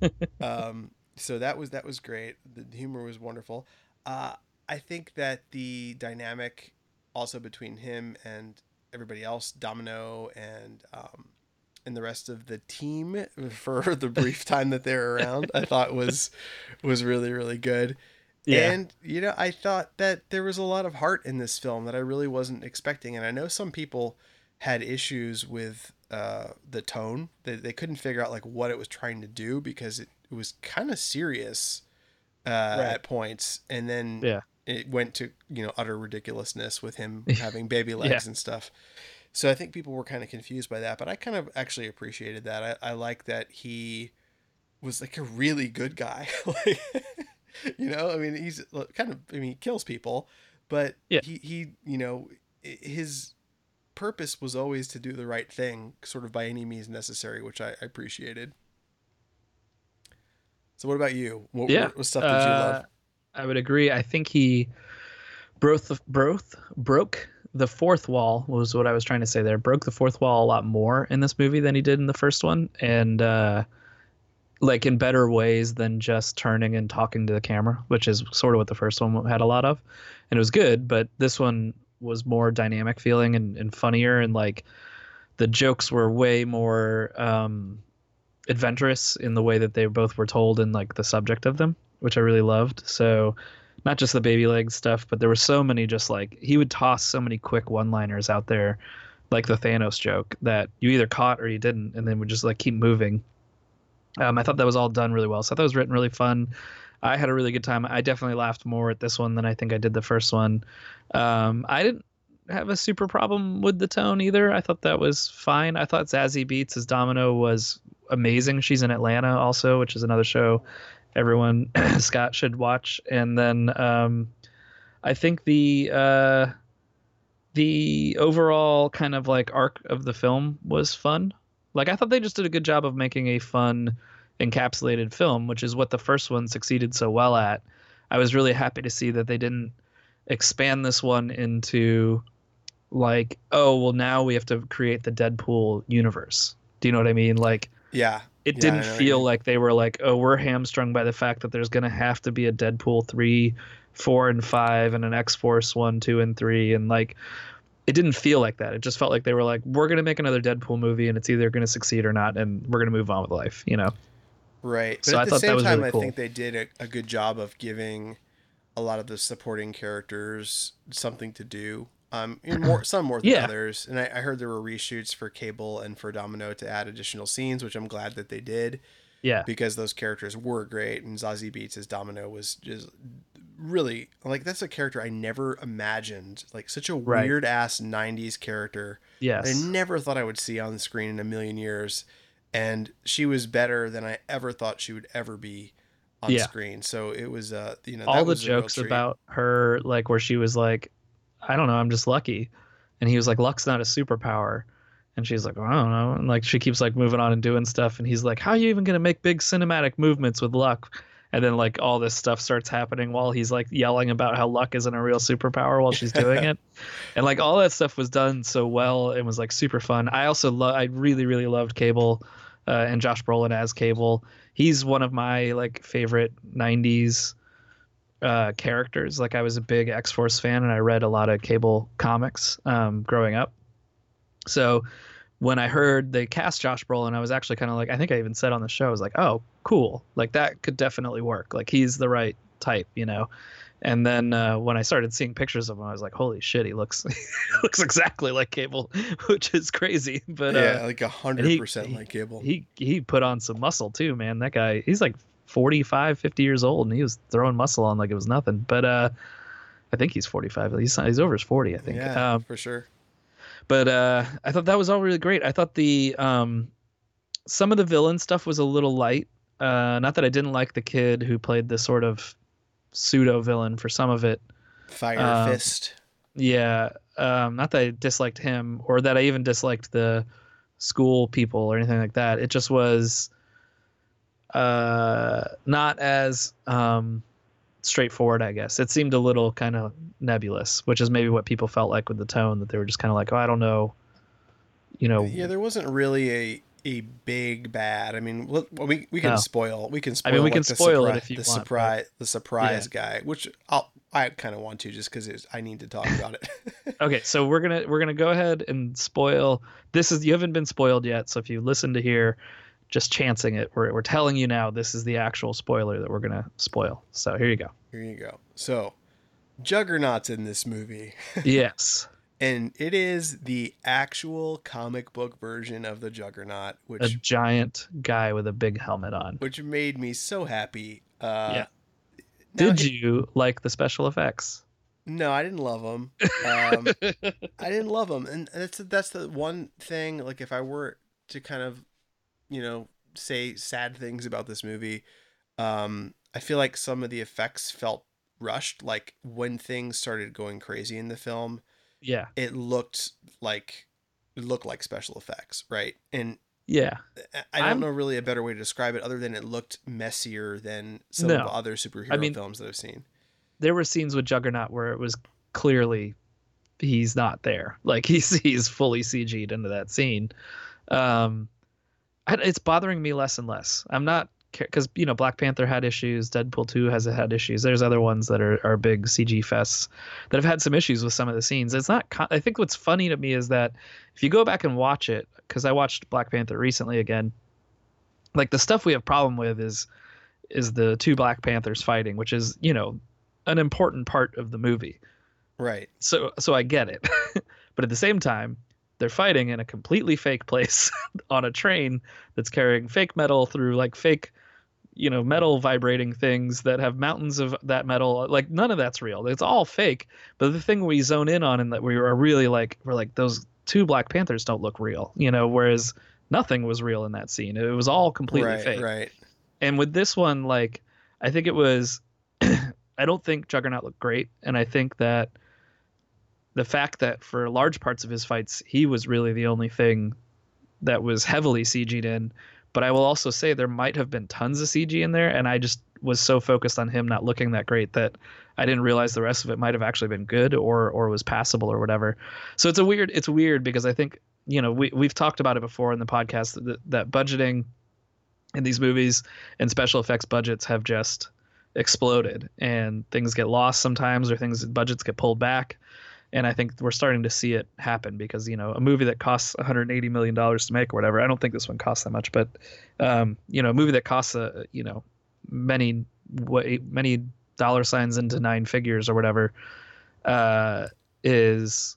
[laughs] um, so that was that was great. The humor was wonderful. Uh, I think that the dynamic also between him and everybody else, Domino and um, and the rest of the team [laughs] for the brief time that they're around, I thought was was really really good. Yeah. And you know, I thought that there was a lot of heart in this film that I really wasn't expecting. And I know some people had issues with uh, the tone. They, they couldn't figure out like what it was trying to do because it, it was kind of serious uh, at points, and then Yeah. it went to you know utter ridiculousness with him [laughs] having baby legs Yeah. and stuff. So I think people were kind of confused by that, but I kind of actually appreciated that. I, I like that he was like a really good guy. [laughs] like, [laughs] you know, I mean, he's kind of, I mean, he kills people, but Yeah. he, he, you know, his purpose was always to do the right thing, sort of by any means necessary, which I, I appreciated. So, what about you? What, Yeah. what stuff did you Uh, love? I would agree. I think he broke the, broke broke the fourth wall was what I was trying to say there. Broke the fourth wall a lot more in this movie than he did in the first one, and uh, like in better ways than just turning and talking to the camera, which is sort of what the first one had a lot of, and it was good. But this one was more dynamic feeling and, and funnier, and like the jokes were way more um, adventurous in the way that they both were told and like the subject of them, which I really loved. So not just the baby leg stuff, but there were so many just like he would toss so many quick one-liners out there, like the Thanos joke that you either caught or you didn't, and then would just like keep moving. Um, I thought that was all done really well. So I thought it was written really fun. I had a really good time. I definitely laughed more at this one than I think I did the first one. Um, I didn't have a super problem with the tone either. I thought that was fine. I thought Zazie Beetz as Domino was amazing. She's in Atlanta also, which is another show everyone [clears throat] Scott should watch. And then um, I think the uh, the overall kind of like arc of the film was fun. Like I thought they just did a good job of making a fun encapsulated film, which is what the first one succeeded so well at. I was really happy to see that they didn't expand this one into like, oh, well now we have to create the Deadpool universe. Do you know what I mean? Like Yeah. it Yeah, didn't feel like they were like, oh, we're hamstrung by the fact that there's gonna have to be a Deadpool three, four, and five, and an X Force one, two, and three, and like, it didn't feel like that. It just felt like they were like, we're gonna make another Deadpool movie, and it's either gonna succeed or not, and we're gonna move on with life, you know? Right. But So at I the thought that same was time, really I think they did a, a good job of giving a lot of the supporting characters something to do. Um, more some more than Yeah. others. And I, I heard there were reshoots for Cable and for Domino to add additional scenes, which I'm glad that they did Yeah, because those characters were great. And Zazie Beetz as Domino was just really like that's a character I never imagined. Like such a Right. weird ass '90s character. yes, I never thought I would see on the screen in a million years. And she was better than I ever thought she would ever be on Yeah. screen. So it was, uh, you know, all the jokes about her, like where she was like, I don't know, I'm just lucky, and he was like, luck's not a superpower. And she's like, well, I don't know. And like she keeps like moving on and doing stuff. And he's like, How are you even gonna make big cinematic movements with luck? And then like all this stuff starts happening while he's like yelling about how luck isn't a real superpower while she's doing [laughs] it. And like all that stuff was done so well and was like super fun. I also love I really, really loved Cable uh, and Josh Brolin as Cable. He's one of my like favorite '90s uh, characters. Like I was a big X Force fan, and I read a lot of Cable comics um, growing up. So when I heard they cast Josh Brolin, I was actually kind of like, I think I even said on the show, I was like, oh, cool, like that could definitely work. Like he's the right type, you know. And then uh, when I started seeing pictures of him, I was like, "Holy shit, he looks [laughs] looks exactly like Cable," [laughs] which is crazy. But yeah, uh, like a hundred percent like Cable. he he put on some muscle too, man. That guy, he's like 45, 50 years old, and he was throwing muscle on like it was nothing. But uh, I think he's 45. He's he's over his 40, I think. yeah, Um, for sure. But uh, I thought that was all really great. I thought the um, some of the villain stuff was a little light. Uh, not that I didn't like the kid who played the sort of pseudo villain for some of it. Fire um, Fist. Yeah, um, not that I disliked him or that I even disliked the school people or anything like that. It just was uh, not as um, straightforward, I guess. It seemed a little kind of nebulous, which is maybe what people felt like with the tone that they were just kind of like, oh, I don't know, you know. Yeah, there wasn't really a a big bad. I mean, well, we we can No. spoil. We can spoil. I mean, we like, can the spoil it if you the want, surprise the surprise guy, which I'll I kind of want to just because I need to talk about it. [laughs] okay, so we're gonna we're gonna go ahead and spoil. This is you haven't been spoiled yet, so if you listen to here, just chancing it, we're we're telling you now. This is the actual spoiler that we're gonna spoil. So here you go. Here you go. So, Juggernaut's in this movie. [laughs] yes. And it is the actual comic book version of the Juggernaut, which a giant guy with a big helmet on, which made me so happy. Uh, yeah. Did it, you like the special effects? No, I didn't love them. [laughs] Um, I didn't love them, and that's that's the one thing. Like, if I were to kind of, you know, say sad things about this movie, um, I feel like some of the effects felt rushed. Like when things started going crazy in the film, yeah, it looked like it looked like special effects, right? And yeah, I don't I'm, know really a better way to describe it other than it looked messier than some no, of the other superhero I mean, films that I've seen. There were scenes with Juggernaut where it was clearly he's not there. Like [laughs] he's he's fully CG'd into that scene. Um, it's bothering me less and less. I'm not because you know Black Panther had issues, Deadpool two has had issues. There's other ones that are, are big CG fests that have had some issues with some of the scenes. It's not. I think what's funny to me is that if you go back and watch it, because I watched Black Panther recently again, like the stuff we have problem with is is the two Black Panthers fighting, which is you know an important part of the movie. Right. So so I get it, [laughs] but at the same time, they're fighting in a completely fake place [laughs] on a train that's carrying fake metal through like fake you know metal vibrating things that have mountains of that metal. Like none of that's real. It's all fake. But the thing we zone in on and that we are really like we're like those two black panthers don't look real you know whereas nothing was real in that scene. It was all completely right, fake. right. And with this one like i think it was [clears throat] i don't think juggernaut looked great. And i think that the fact that for large parts of his fights he was really the only thing that was heavily cg'd in but I will also say there might have been tons of CG in there, and I just was so focused on him not looking that great that I didn't realize the rest of it might have actually been good or or was passable or whatever. So it's a weird it's weird because I think you know we we've talked about it before in the podcast that, that budgeting in these movies and special effects budgets have just exploded and things get lost sometimes or things budgets get pulled back and I think we're starting to see it happen because you know a movie that costs 180 million dollars to make or whatever. I don't think this one costs that much, but um, you know, a movie that costs a you know many many dollar signs into nine figures or whatever uh, is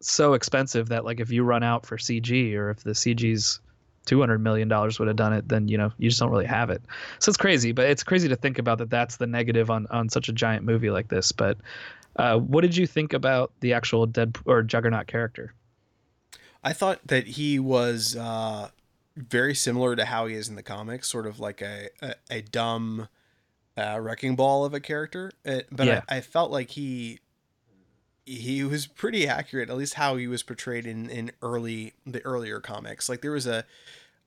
so expensive that like if you run out for CG or if the CG's 200 million dollars would have done it then you know you just don't really have it so it's crazy but it's crazy to think about that that's the negative on on such a giant movie like this but uh, what did you think about the actual Dead or Juggernaut character? I thought that he was uh, very similar to how he is in the comics, sort of like a a, a dumb uh, wrecking ball of a character. It, but yeah. I, I felt like he he was pretty accurate, at least how he was portrayed in in early the earlier comics. Like there was a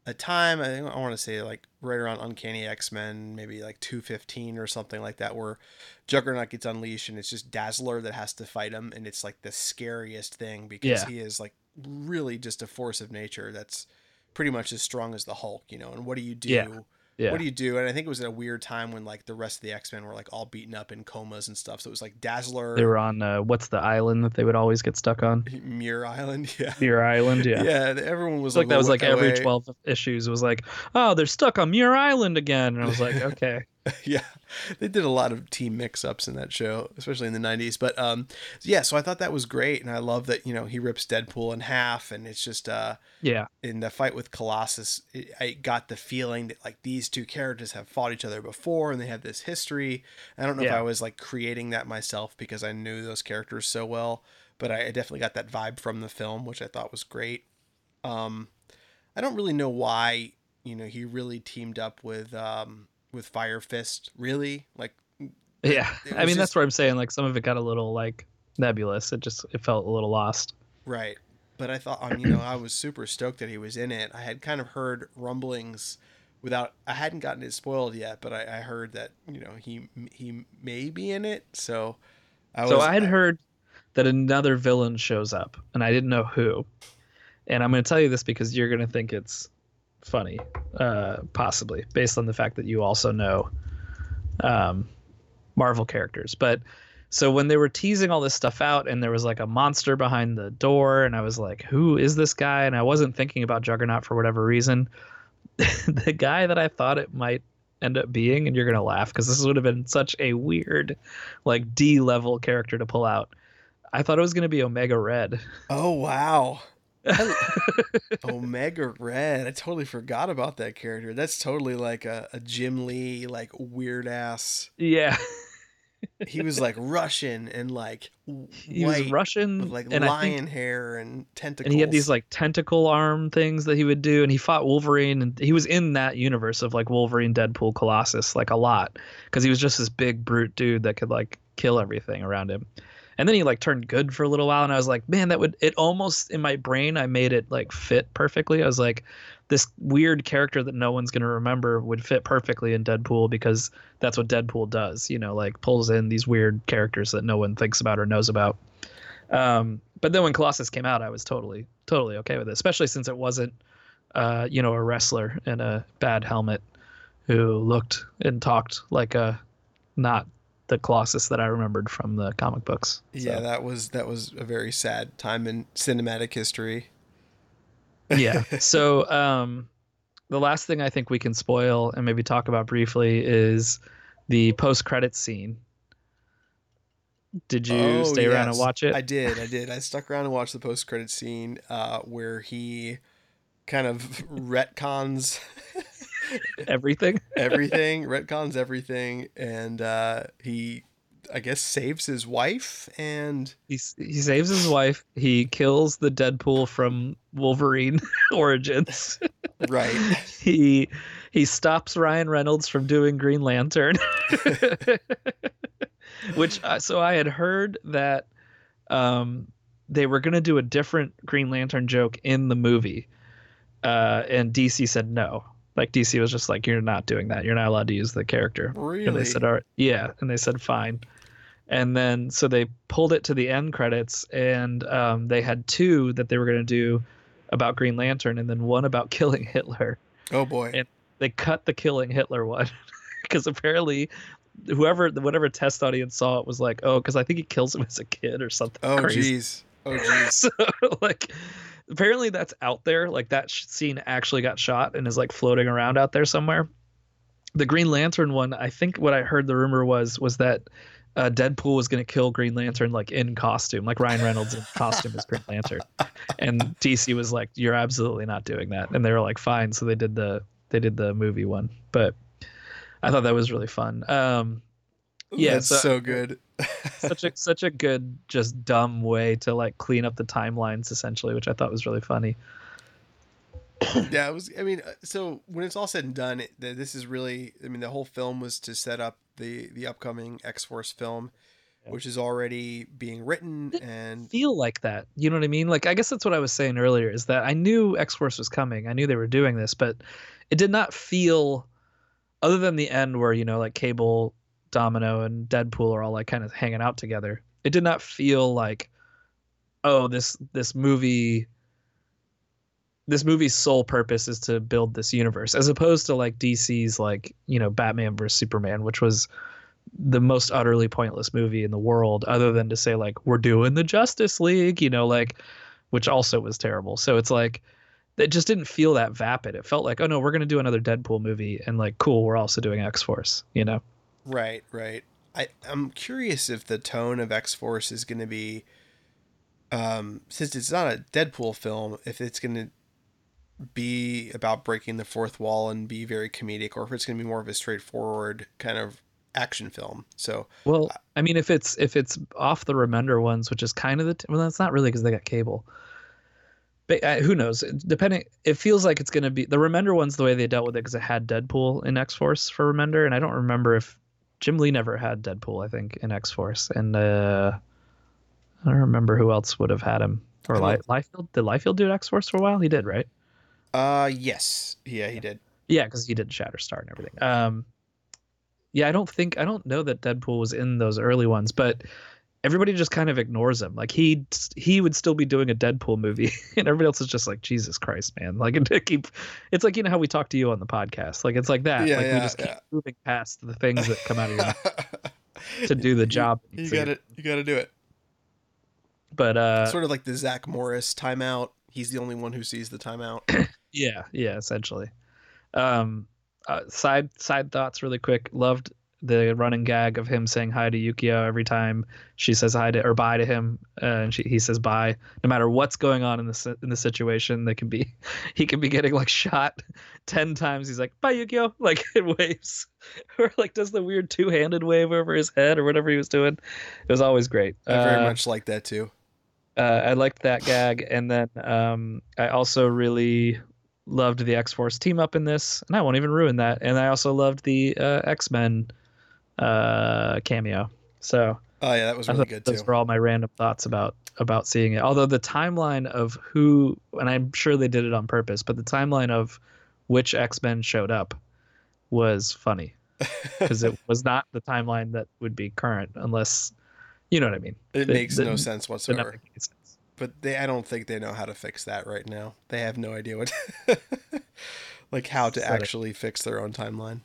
a time I I want to say like right around Uncanny X Men, maybe like two fifteen or something like that, where Juggernaut gets unleashed and it's just Dazzler that has to fight him, and it's like the scariest thing because yeah. he is like really just a force of nature that's pretty much as strong as the Hulk, you know. And what do you do? Yeah yeah. what do you do? And I think it was at a weird time when like the rest of the X Men were like all beaten up in comas and stuff. So it was like Dazzler. They were on uh, what's the island that they would always get stuck on? [laughs] Muir Island. [laughs] Yeah. Muir Island. Yeah. yeah. Everyone was like that was like every twelve issues. Was like, oh, they're stuck on Muir Island again, and I was like, [laughs] okay. [laughs] yeah, they did a lot of team mix-ups in that show, especially in the '90s. But um, yeah, so I thought that was great, and I love that you know he rips Deadpool in half, and it's just uh, yeah. In the fight with Colossus, it, I got the feeling that like these two characters have fought each other before, and they have this history. I don't know yeah. if I was like creating that myself because I knew those characters so well, but I, I definitely got that vibe from the film, which I thought was great. Um, I don't really know why you know he really teamed up with um with Fire Fist, really? Like Yeah. I mean just... that's where I'm saying like some of it got a little like nebulous. It just it felt a little lost. Right. But I thought on um, you know, I was super stoked that he was in it. I had kind of heard rumblings without I hadn't gotten it spoiled yet, but I, I heard that, you know, he he may be in it. So I was, So I had heard that another villain shows up and I didn't know who. And I'm going to tell you this because you're going to think it's funny, uh, possibly based on the fact that you also know um, Marvel characters. But So when they were teasing all this stuff out and there was like a monster behind the door and I was like, who is this guy? And I wasn't thinking about Juggernaut for whatever reason. [laughs] the guy that I thought it might end up being, and you're gonna laugh because this would have been such a weird, like D level character to pull out. I thought it was gonna be Omega Red. Oh wow. [laughs] Omega Red. I totally forgot about that character. That's totally like a, a Jim Lee, like weird ass. Yeah. he was like Russian and like he was Russian with like and lion think, hair and tentacles. And he had these like tentacle arm things that he would do, and he fought Wolverine, and he was in that universe of like Wolverine, Deadpool, Colossus, like a lot, because he was just this big brute dude that could like kill everything around him. And then he like turned good for a little while, and I was like, man, that would it almost in my brain I made it like fit perfectly. I was like, this weird character that no one's going to remember would fit perfectly in Deadpool because that's what Deadpool does, you know, like pulls in these weird characters that no one thinks about or knows about. Um, but then when Colossus came out, I was totally, totally okay with it, especially since it wasn't, uh, you know, a wrestler in a bad helmet who looked and talked like a not the Colossus that I remembered from the comic books. So. Yeah, that was that was a very sad time in cinematic history yeah. [laughs] So um, the last thing I think we can spoil and maybe talk about briefly is the post credit scene. Did you oh, stay yes. around and watch it? I did. I did. I stuck around and watched the post credit scene uh, where he kind of [laughs] retcons [laughs] everything. everything retcons everything, and uh, he I guess saves his wife and he he saves his wife. He kills the Deadpool from Wolverine [laughs] Origins. Right. [laughs] he he stops Ryan Reynolds from doing Green Lantern. Which uh, so I had heard that um they were going to do a different Green Lantern joke in the movie. Uh and DC said no. Like DC was just like, "You're not doing that. You're not allowed to use the character." Really? And they said, "All right, yeah." And they said, "Fine." and then so they pulled it to the end credits and um, they had two that they were going to do about green lantern and then one about [laughs] killing hitler oh boy and they cut the killing hitler one [laughs] because apparently whoever whatever test audience saw it was like oh because i think he kills him as a kid or something oh jeez oh jeez [laughs] so like apparently that's out there like that scene actually got shot and is like floating around out there somewhere the green lantern one i think what i heard the rumor was was that uh, Deadpool was going to kill Green Lantern like in costume, like Ryan Reynolds in costume as Green Lantern, [laughs] and DC was like, "You're absolutely not doing that," and they were like, "Fine." So they did the they did the movie one, but I thought that was really fun. Um, yeah, That's so, so good. Such a such a good, just dumb way to like clean up the timelines, essentially, which I thought was really funny. [coughs] yeah, it was. I mean, uh, so when it's all said and done, this is really. I mean, the whole film was to set up the the upcoming X Force film, yeah. which is already being written and feel like that. You know what I mean? Like I guess that's what I was saying earlier is that I knew X Force was coming. I knew they were doing this, but it did not feel other than the end where you know like Cable, Domino, and Deadpool are all like kind of hanging out together. It did not feel like oh this this movie this movie's sole purpose is to build this universe as opposed to like DC's like, you know, Batman versus Superman, which was the most utterly pointless movie in the world other than to say like we're doing the Justice League, you know, like which also was terrible. So it's like it just didn't feel that vapid. It felt like, oh no, we're to do another Deadpool movie and like cool, we're also doing X-Force, you know. Right, right. I I'm curious if the tone of X-Force is going to be um since it's not a Deadpool film, if it's going to be about breaking the fourth wall and be very comedic, or if it's going to be more of a straightforward kind of action film. So, well, I mean, if it's if it's off the Remender ones, which is kind of the t- well, that's not really because they got cable. But uh, who knows? Depending, it feels like it's going to be the Remender ones the way they dealt with it because it had Deadpool in X Force for Remender, and I don't remember if Jim Lee never had Deadpool. I think in X Force, and uh, I don't remember who else would have had him. Or Liefeld? Did Liefeld do X Force for a while? He did, right? Uh, yes, yeah, he did. Yeah, because he did Shatterstar and everything. Um, yeah, I don't think I don't know that Deadpool was in those early ones, but everybody just kind of ignores him. Like he he would still be doing a Deadpool movie, [laughs] and everybody else is just like, Jesus Christ, man! Like [laughs] to keep, it's like you know how we talk to you on the podcast. Like it's like that. Yeah, like yeah, we just yeah. keep moving past the things that come out of your. [laughs] to do the job. You got it. You got to do it. But uh, sort of like the Zach Morris timeout. He's the only one who sees the timeout. [coughs] yeah, yeah, essentially. Um, uh, side side thoughts, really quick. Loved the running gag of him saying hi to Yukio every time she says hi to or bye to him, uh, and she, he says bye. No matter what's going on in the in the situation, they can be [laughs] he can be getting like shot [laughs] ten times. He's like bye Yukio, [laughs] like it waves or like does the weird two handed wave over his head or whatever he was doing. It was always great. I very uh, much like that too. Uh, I liked that gag, and then um, I also really loved the X Force team up in this, and I won't even ruin that. And I also loved the uh, X Men uh, cameo. So oh yeah, that was really good those too. were all my random thoughts about about seeing it. Although the timeline of who, and I'm sure they did it on purpose, but the timeline of which X Men showed up was funny [laughs] because it was not the timeline that would be current unless you know what I mean. It makes no sense whatsoever. Sense. But they, I don't think they know how to fix that right now. They have no idea what, [laughs] like, how to actually fix their own timeline.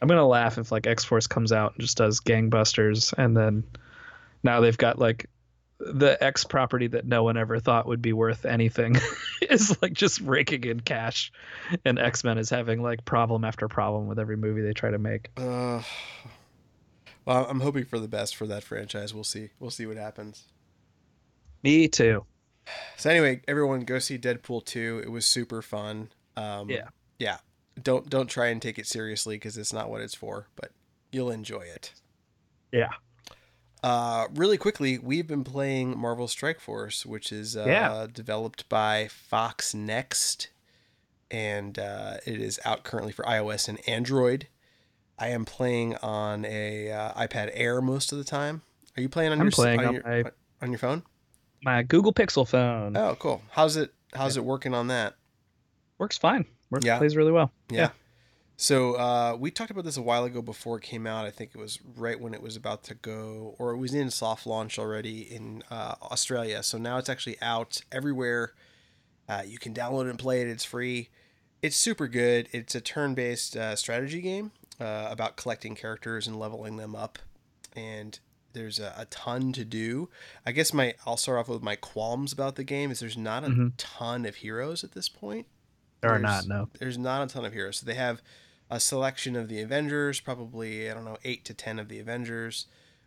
I'm gonna laugh if like X Force comes out and just does gangbusters, and then now they've got like the X property that no one ever thought would be worth anything [laughs] is like just raking in cash, and X Men is having like problem after problem with every movie they try to make. Uh, well, I'm hoping for the best for that franchise. We'll see. We'll see what happens. Me too. So anyway, everyone go see Deadpool 2. It was super fun. Um, yeah. Yeah don't don't try and take it seriously because it's not what it's for, but you'll enjoy it. Yeah. Uh, really quickly, we've been playing Marvel Strike Force, which is uh, yeah. developed by FoxNext, and uh, it is out currently for iOS and Android. I am playing on a uh, iPad Air most of the time. Are you playing on your? I'm your playing on, on your, my, on your phone? My Google Pixel phone. Oh, cool. How's it? How's yeah. it working on that? Works fine. Works yeah. plays really well. Yeah. yeah. So uh, we talked about this a while ago before it came out. I think it was right when it was about to go, or it was in soft launch already in uh, Australia. So now it's actually out everywhere. Uh, you can download and play it. It's free. It's super good. It's a turn-based uh, strategy game uh, about collecting characters and leveling them up, and there's a, a, ton to do. I guess my I'll start off with my qualms about the game is there's not a mm-hmm. ton of heroes at this point. There are not, no. There's not a ton of heroes. So they have a selection of the Avengers, probably, I don't know, eight to ten of the Avengers.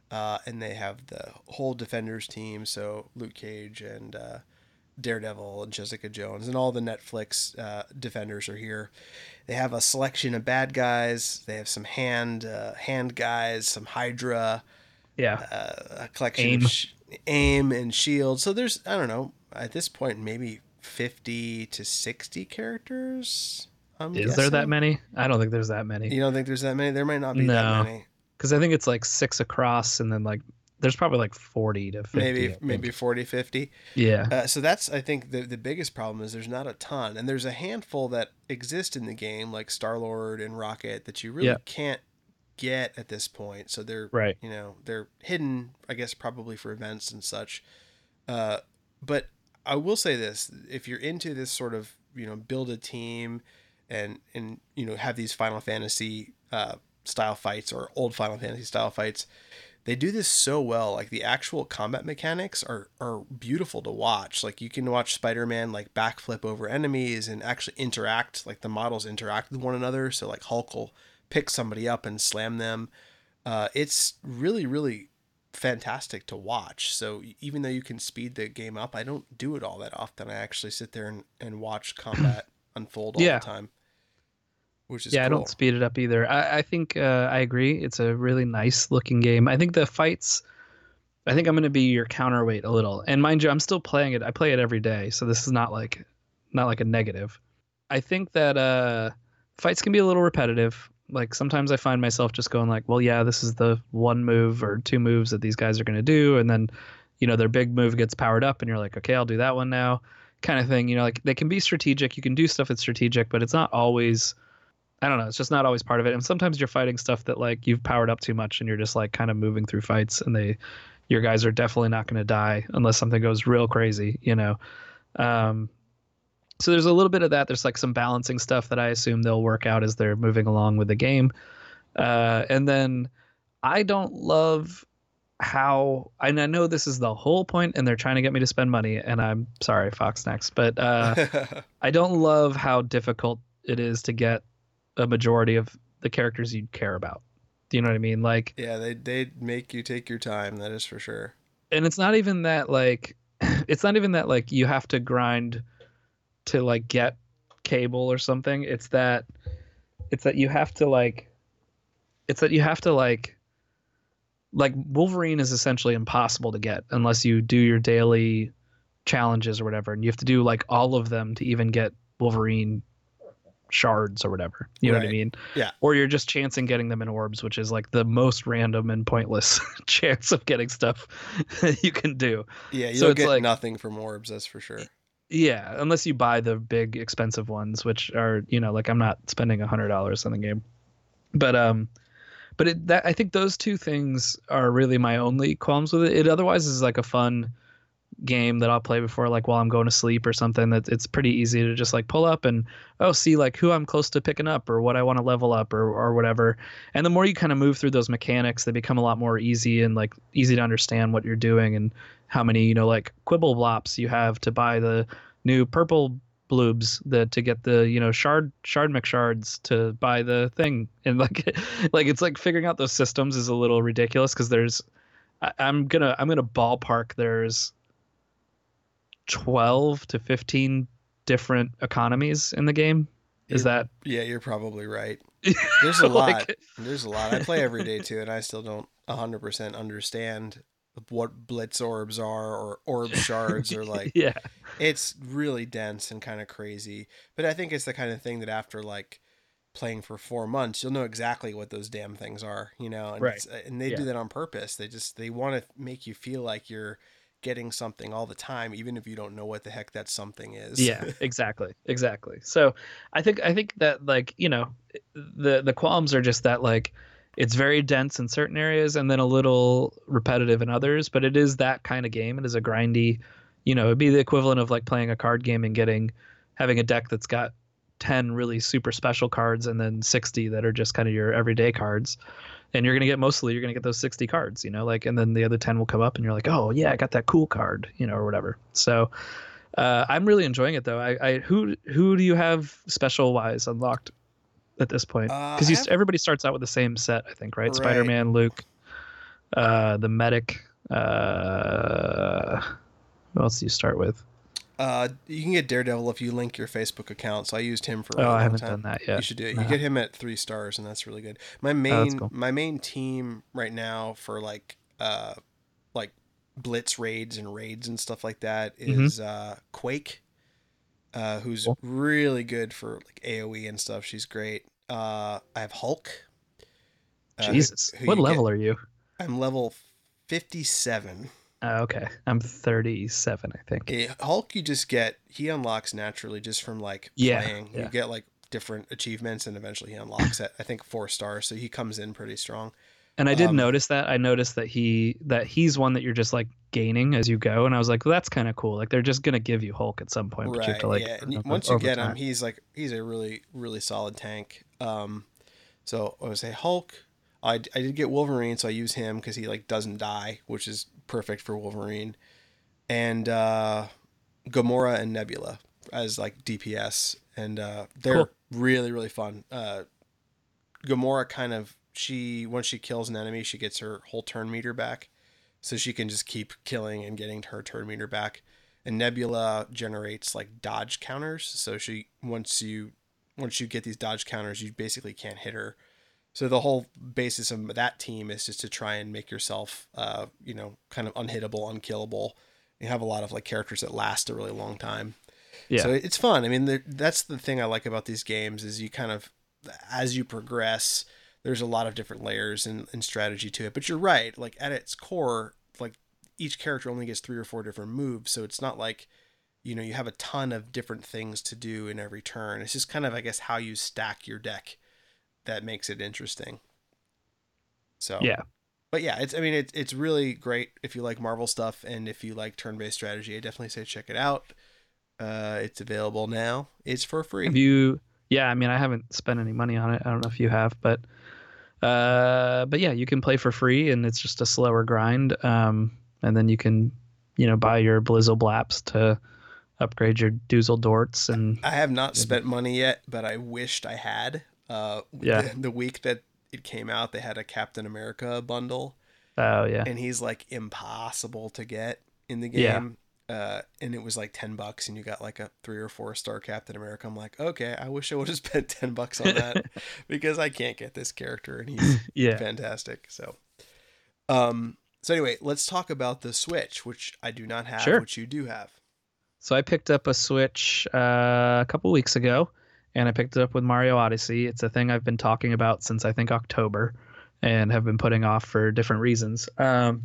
Uh, and they have the whole Defenders team, so Luke Cage and uh, Daredevil and Jessica Jones and all the Netflix uh, Defenders are here. They have a selection of bad guys. They have some hand uh, hand guys, some Hydra. Yeah. Uh, a collection AIM. of sh- AIM and Shield. So there's I don't know at this point maybe 50 to 60 characters. I'm Is guessing. there that many? I don't think there's that many. You don't think there's that many? There might not be no. that many. Because I think it's like six across, and then like there's probably like 40 to 50. Maybe maybe 40, 50. Yeah. Uh, so that's I think the the biggest problem is there's not a ton, and there's a handful that exist in the game, like Star Lord and Rocket, that you really yeah. can't get at this point. So they're right. You know they're hidden, I guess, probably for events and such. Uh, but I will say this: if you're into this sort of you know build a team and and you know have these Final Fantasy uh, style fights or old Final Fantasy style fights, they do this so well. Like the actual combat mechanics are are beautiful to watch. Like you can watch Spider Man like backflip over enemies and actually interact. Like the models interact with one another. So like Hulk will pick somebody up and slam them. Uh, it's really really fantastic to watch. So even though you can speed the game up, I don't do it all that often. I actually sit there and, and watch [clears throat] combat unfold all yeah. the time. Which is yeah, cool. I don't speed it up either. I, I think uh, I agree. It's a really nice looking game. I think the fights. I think I'm going to be your counterweight a little. And mind you, I'm still playing it. I play it every day, so this is not like not like a negative. I think that uh, fights can be a little repetitive. Like sometimes I find myself just going like, well, yeah, this is the one move or two moves that these guys are going to do, and then, you know, their big move gets powered up, and you're like, okay, I'll do that one now, kind of thing. You know, like they can be strategic. You can do stuff that's strategic, but it's not always. I don't know. It's just not always part of it. And sometimes you're fighting stuff that like you've powered up too much, and you're just like kind of moving through fights, and they, your guys are definitely not going to die unless something goes real crazy. You know. Um, so there's a little bit of that. There's like some balancing stuff that I assume they'll work out as they're moving along with the game. Uh, and then I don't love how and I know this is the whole point and they're trying to get me to spend money and I'm sorry FoxNext but uh, [laughs] I don't love how difficult it is to get a majority of the characters you care about. Do you know what I mean? Like yeah, they they make you take your time, that is for sure. And it's not even that like [clears throat] it's not even that like you have to grind to like get cable or something. It's that it's that you have to like it's that you have to like like Wolverine is essentially impossible to get unless you do your daily challenges or whatever, and you have to do like all of them to even get Wolverine shards or whatever. You know what I mean? Yeah. Or you're just chancing getting them in orbs, which is like the most random and pointless [laughs] chance of getting stuff [laughs] you can do. Yeah, you'll so get like, nothing from orbs, that's for sure. Yeah, unless you buy the big expensive ones, which are you know like I'm not spending a hundred dollars on the game, but um, but it, that I think those two things are really my only qualms with it. It otherwise is like a fun game that I'll play before like while I'm going to sleep or something that it's pretty easy to just like pull up and oh see like who I'm close to picking up or what I want to level up or or whatever. And the more you kind of move through those mechanics, they become a lot more easy and like easy to understand what you're doing and how many, you know, like quibble blops you have to buy the new purple bloobs that to get the you know shard shard mcshards to buy the thing. [laughs] And like like it's like figuring out those systems is a little ridiculous because there's I, i'm gonna i'm gonna ballpark there's 12 to 15 different economies in the game. Is you're, that yeah you're probably right. [laughs] There's a lot. There's a lot. I play every day too and i still don't 100% understand what blitz orbs are or orb [laughs] shards or like [laughs] yeah. it's really dense and kind of crazy. But i think it's the kind of thing that after like playing for four months you'll know exactly what those damn things are you know? And, right. Uh, and they yeah. do that on purpose. They just they want to make you feel like you're getting something all the time even if you don't know what the heck that something is. Yeah exactly exactly. So i think i think that like you know the the qualms are just that like it's very dense in certain areas and then a little repetitive in others but it is that kind of game. It is a grindy you know it'd be the equivalent of like playing a card game and getting having a deck that's got 10 really super special cards and then 60 that are just kind of your everyday cards. And you're going to get mostly you're going to get those 60 cards you know like and then the other 10 will come up and you're like oh yeah i got that cool card you know or whatever. So uh, i'm really enjoying it though. I, I who who do you have special wise unlocked at this point because uh, everybody starts out with the same set i think right, right. spider-man luke uh, the medic uh, what else do you start with uh, you can get Daredevil if you link your Facebook account. So I used him for. oh, I haven't time. done that yet. You should do it. You get him at three stars, and that's really good. My main, oh, cool. my main team right now for like, uh, like blitz raids and raids and stuff like that mm-hmm. mm-hmm. uh, Quake, uh, who's cool. really good for like AOE and stuff. She's great. Uh, I have Hulk. Uh, Jesus, what level get. are you? I'm level fifty-seven. Uh, okay, I'm 37, I think. Yeah, Hulk, you just get he unlocks naturally just from like yeah, playing. Yeah. You get like different achievements, and eventually he unlocks at I think four stars. So he comes in pretty strong. And I did um, notice that. I noticed that he that he's one that you're just like gaining as you go, and I was like, well, that's kind of cool. Like they're just gonna give you Hulk at some point, right, but you have to like. Yeah, once you get time. him, he's like he's a really really solid tank. Um, so I would say Hulk. I, I did get Wolverine, so I use him because he like doesn't die, which is perfect for Wolverine, and uh, Gamora and Nebula as like DPS, and uh, they're cool. really really fun. Uh, Gamora kind of she once she kills an enemy, she gets her whole turn meter back, so she can just keep killing and getting her turn meter back. And Nebula generates like dodge counters, so she once you once you get these dodge counters, you basically can't hit her so the whole basis of that team is just to try and make yourself, uh, you know, kind of unhittable, unkillable. You have a lot of like characters that last a really long time. Yeah. So it's fun. I mean, that's the thing I like about these games is you kind of, as you progress, there's a lot of different layers and, and strategy to it. But you're right. Like at its core, like each character only gets three or four different moves. So it's not like, you know, you have a ton of different things to do in every turn. It's just kind of, I guess, how you stack your deck that makes it interesting. So yeah, but yeah, it's I mean it's it's really great if you like Marvel stuff and if you like turn-based strategy. I definitely say check it out. Uh, it's available now. It's for free. Have you? Yeah, I mean I haven't spent any money on it. I don't know if you have, but Uh, but yeah, you can play for free, and it's just a slower grind. Um, and then you can, you know, buy your Blizzle Blaps to upgrade your Doozle Dorts. And I have not spent money yet, but I wished I had. Uh, Yeah. The, the week that it came out, they had a Captain America bundle, oh yeah, and he's like impossible to get in the Yeah. game. Uh, and it was like ten bucks, and you got like a three or four star Captain America. I'm like, okay, I wish I would have [laughs] spent ten bucks on that [laughs] because I can't get this character, and he's [laughs] yeah. fantastic. So, um, so anyway, let's talk about the Switch, which I do not have, Sure. which you do have. So I picked up a Switch uh, a couple weeks ago, and I picked it up with Mario Odyssey. It's a thing I've been talking about since I think October, and have been putting off for different reasons. Um,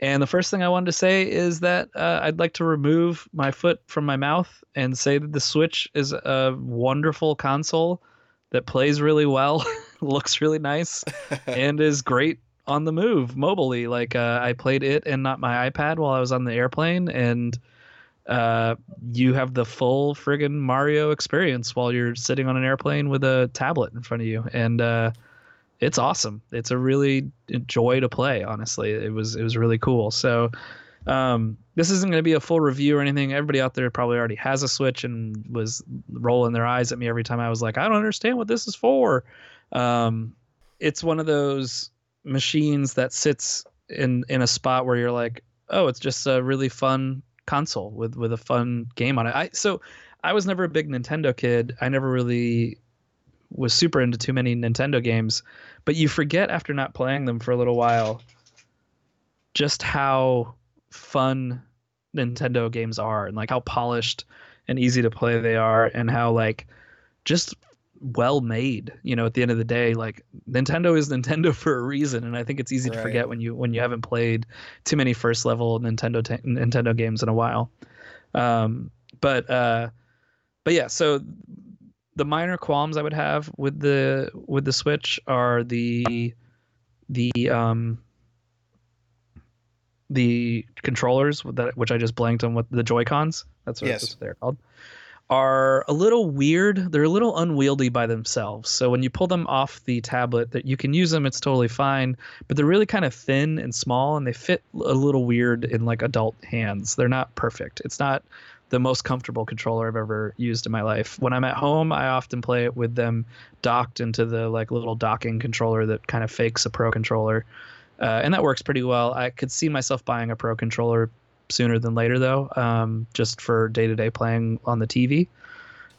and the first thing I wanted to say is that uh, I'd like to remove my foot from my mouth and say that the Switch is a wonderful console that plays really well, [laughs] looks really nice, [laughs] and is great on the move mobily. Like uh, I played it and not my iPad while I was on the airplane, and uh, you have the full friggin' Mario experience while you're sitting on an airplane with a tablet in front of you, and uh, it's awesome. It's a really joy to play. Honestly, it was it was really cool. So. Um, this isn't going to be a full review or anything. Everybody out there probably already has a Switch and was rolling their eyes at me every time I was like, I don't understand what this is for. Um, it's one of those machines that sits in in a spot where you're like, oh, it's just a really fun console with with a fun game on it. I so I was never a big Nintendo kid. I never really was super into too many Nintendo games, but you forget after not playing them for a little while just how fun Nintendo games are and like how polished and easy to play they are and how like just well made you know at the end of the day like nintendo is nintendo [laughs] for a reason and i think it's easy to forget when you when you haven't played too many first level nintendo ta nintendo games in a while. Um but uh but yeah so the minor qualms i would have with the with the switch are the the um the controllers that which i just blanked on with the joy cons that's what, Yes. that's what they're called are a little weird. They're a little unwieldy by themselves. So when you pull them off the tablet, that you can use them, it's totally fine. But they're really kind of thin and small, and they fit a little weird in like adult hands. They're not perfect. It's not the most comfortable controller I've ever used in my life. When I'm at home, I often play it with them docked into the like little docking controller that kind of fakes a pro controller. Uh, and that works pretty well. I could see myself buying a pro controller sooner than later though um, just for day-to-day playing on the tv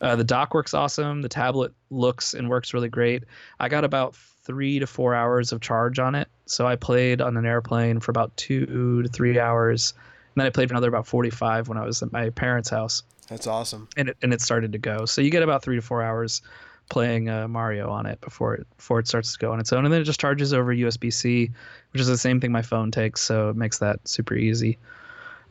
uh, the dock works awesome. The tablet looks and works really great. I got about three to four hours of charge on it. So i played on an airplane for about two to three hours and then i played for another about 45 when i was at my parents house. That's awesome. and it, and it started to go. So you get about three to four hours playing uh, mario on it before it before it starts to go on its own. And then it just charges over usb-c which is the same thing my phone takes so it makes that super easy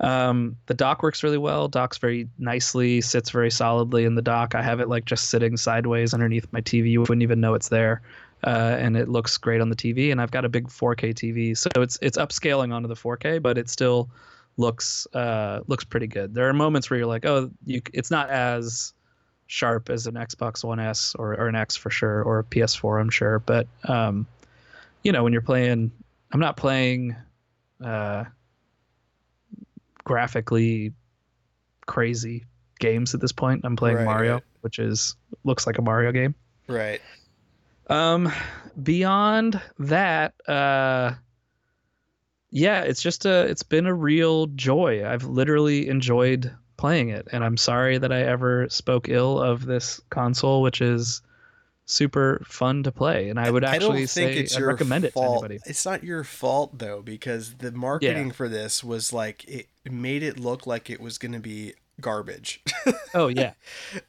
um, the dock works really well. Docks very nicely, sits very solidly in the dock. I have it like just sitting sideways underneath my TV. You wouldn't even know it's there. Uh, and it looks great on the TV. And I've got a big 4K TV, so it's it's upscaling onto the 4K, but it still looks uh, looks pretty good. There are moments where you're like, oh, you, it's not as sharp as an Xbox One S or, or an X for sure, or a PS4, I'm sure. But um, you know, when you're playing, I'm not playing. Uh, graphically crazy games at this point. I'm playing Right, Mario, which is looks like a Mario game. Right. Um beyond that, uh yeah, it's just a it's been a real joy. I've literally enjoyed playing it and I'm sorry that I ever spoke ill of this console which is super fun to play and I would actually think say it's recommend it to anybody. It's not your fault though, because the marketing for this was like it made it look like it was going to be garbage. [laughs] Oh yeah.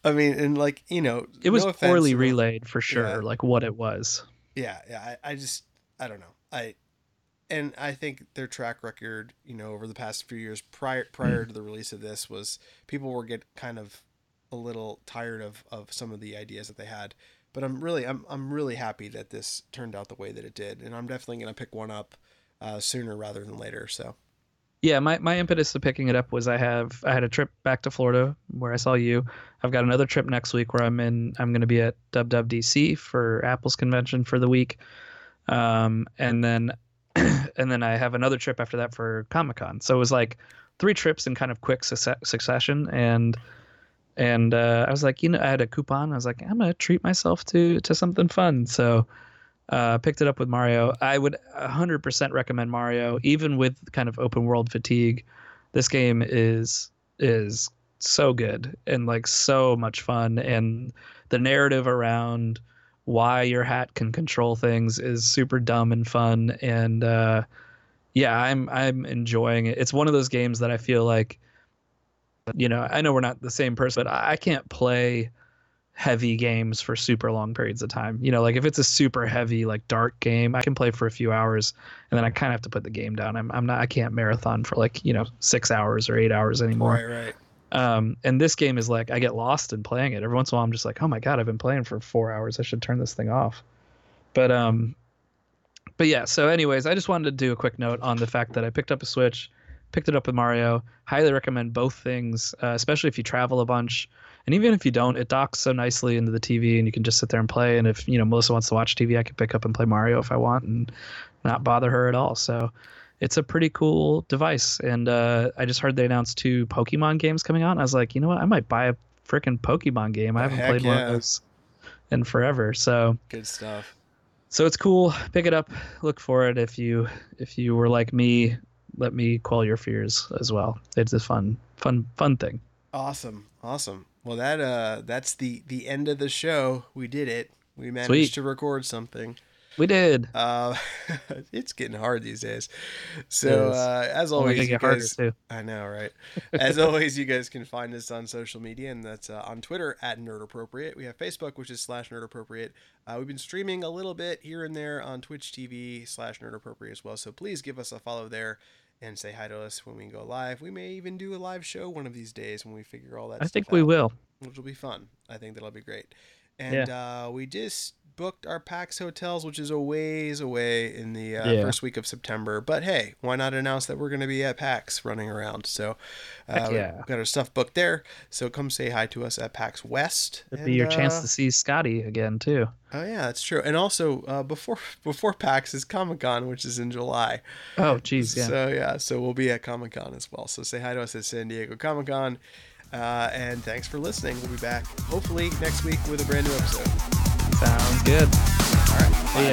I mean, and like you know, It was no poorly relayed for sure, Yeah. like what it was. Yeah, yeah. I, I just I don't know. I and I think their track record, you know, over the past few years prior prior to the release of this was people were get kind of a little tired of of some of the ideas that they had. But I'm really I'm I'm really happy that this turned out the way that it did, and I'm definitely gonna pick one up uh, sooner rather than later. So yeah my, my impetus to picking it up was i have i had a trip back to florida where i saw you i've got another trip next week where i'm in i'm going to be at wwdc for apple's convention for the week um, and then [clears throat] and then I have another trip after that for Comic Con. So it was like three trips in kind of quick succession, and and uh, I was like, you know, I had a coupon. I was like, I'm gonna treat myself to to something fun. So uh, picked it up with Mario. I would 100% recommend Mario, even with kind of open world fatigue. This game is is so good and like so much fun, and the narrative around why your hat can control things is super dumb and fun and uh, yeah i'm i'm enjoying it it's one of those games that i feel like you know i know we're not the same person but i can't play heavy games for super long periods of time you know like if it's a super heavy like dark game i can play for a few hours and then i kind of have to put the game down i'm, I'm not i can't marathon for like you know six hours or eight hours anymore right right um, and this game is like I get lost in playing it. Every once in a while, I'm just like, oh my god, I've been playing for four hours. I should turn this thing off. But um, but yeah. So, anyways, I just wanted to do a quick note on the fact that I picked up a Switch, picked it up with Mario. Highly recommend both things, uh, especially if you travel a bunch. And even if you don't, it docks so nicely into the TV, and you can just sit there and play. And if you know Melissa wants to watch TV, I can pick up and play Mario if I want, and not bother her at all. So it's a pretty cool device. And uh, I just heard they announced two Pokemon games coming out. And I was like, you know what? I might buy a freaking Pokemon game. I haven't played yeah. one of those in forever. So good stuff. So it's cool. Pick it up. Look for it. If you if you were like me, let me quell your fears as well. It's a fun fun fun thing. Awesome. Awesome. Well, that uh that's the the end of the show. We did it. We managed Sweet. to record something. We did. Uh, [laughs] it's getting hard these days. So uh, as always, you guys, I know, right? [laughs] as always, you guys can find us on social media, and that's uh, on Twitter at Nerd Appropriate. We have Facebook, which is slash Nerd Appropriate. Uh, we've been streaming a little bit here and there on Twitch TV slash Nerd Appropriate as well. So please give us a follow there and say hi to us when we go live. We may even do a live show one of these days when we figure all that. Stuff. Out. I think we out, will, which will be fun. I think that'll be great. And yeah. uh, we just booked our PAX hotels, which is a ways away in the uh, yeah. first week of September. But hey, why not announce that we're going to be at PAX running around? So, uh, yeah. got our stuff booked there. So come say hi to us at PAX West. It'd and, be your uh, chance to see Scotty again too. Oh yeah, that's true. And also uh, before [laughs] before PAX is Comic Con, which is in July. Oh geez, yeah. So yeah, so we'll be at Comic Con as well. So say hi to us at San Diego Comic Con. Uh, and thanks for listening. We'll be back hopefully next week with a brand new episode. Sounds good. All right. See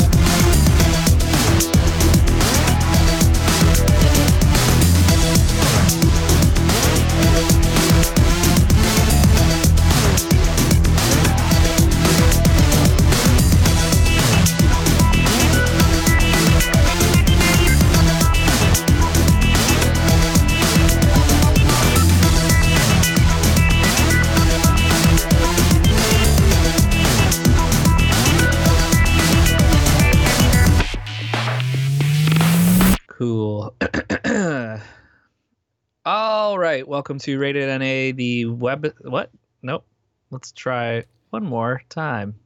ya. [coughs] Everybody. right, welcome to Rated NA, the web. What? Nope. Let's try one more time.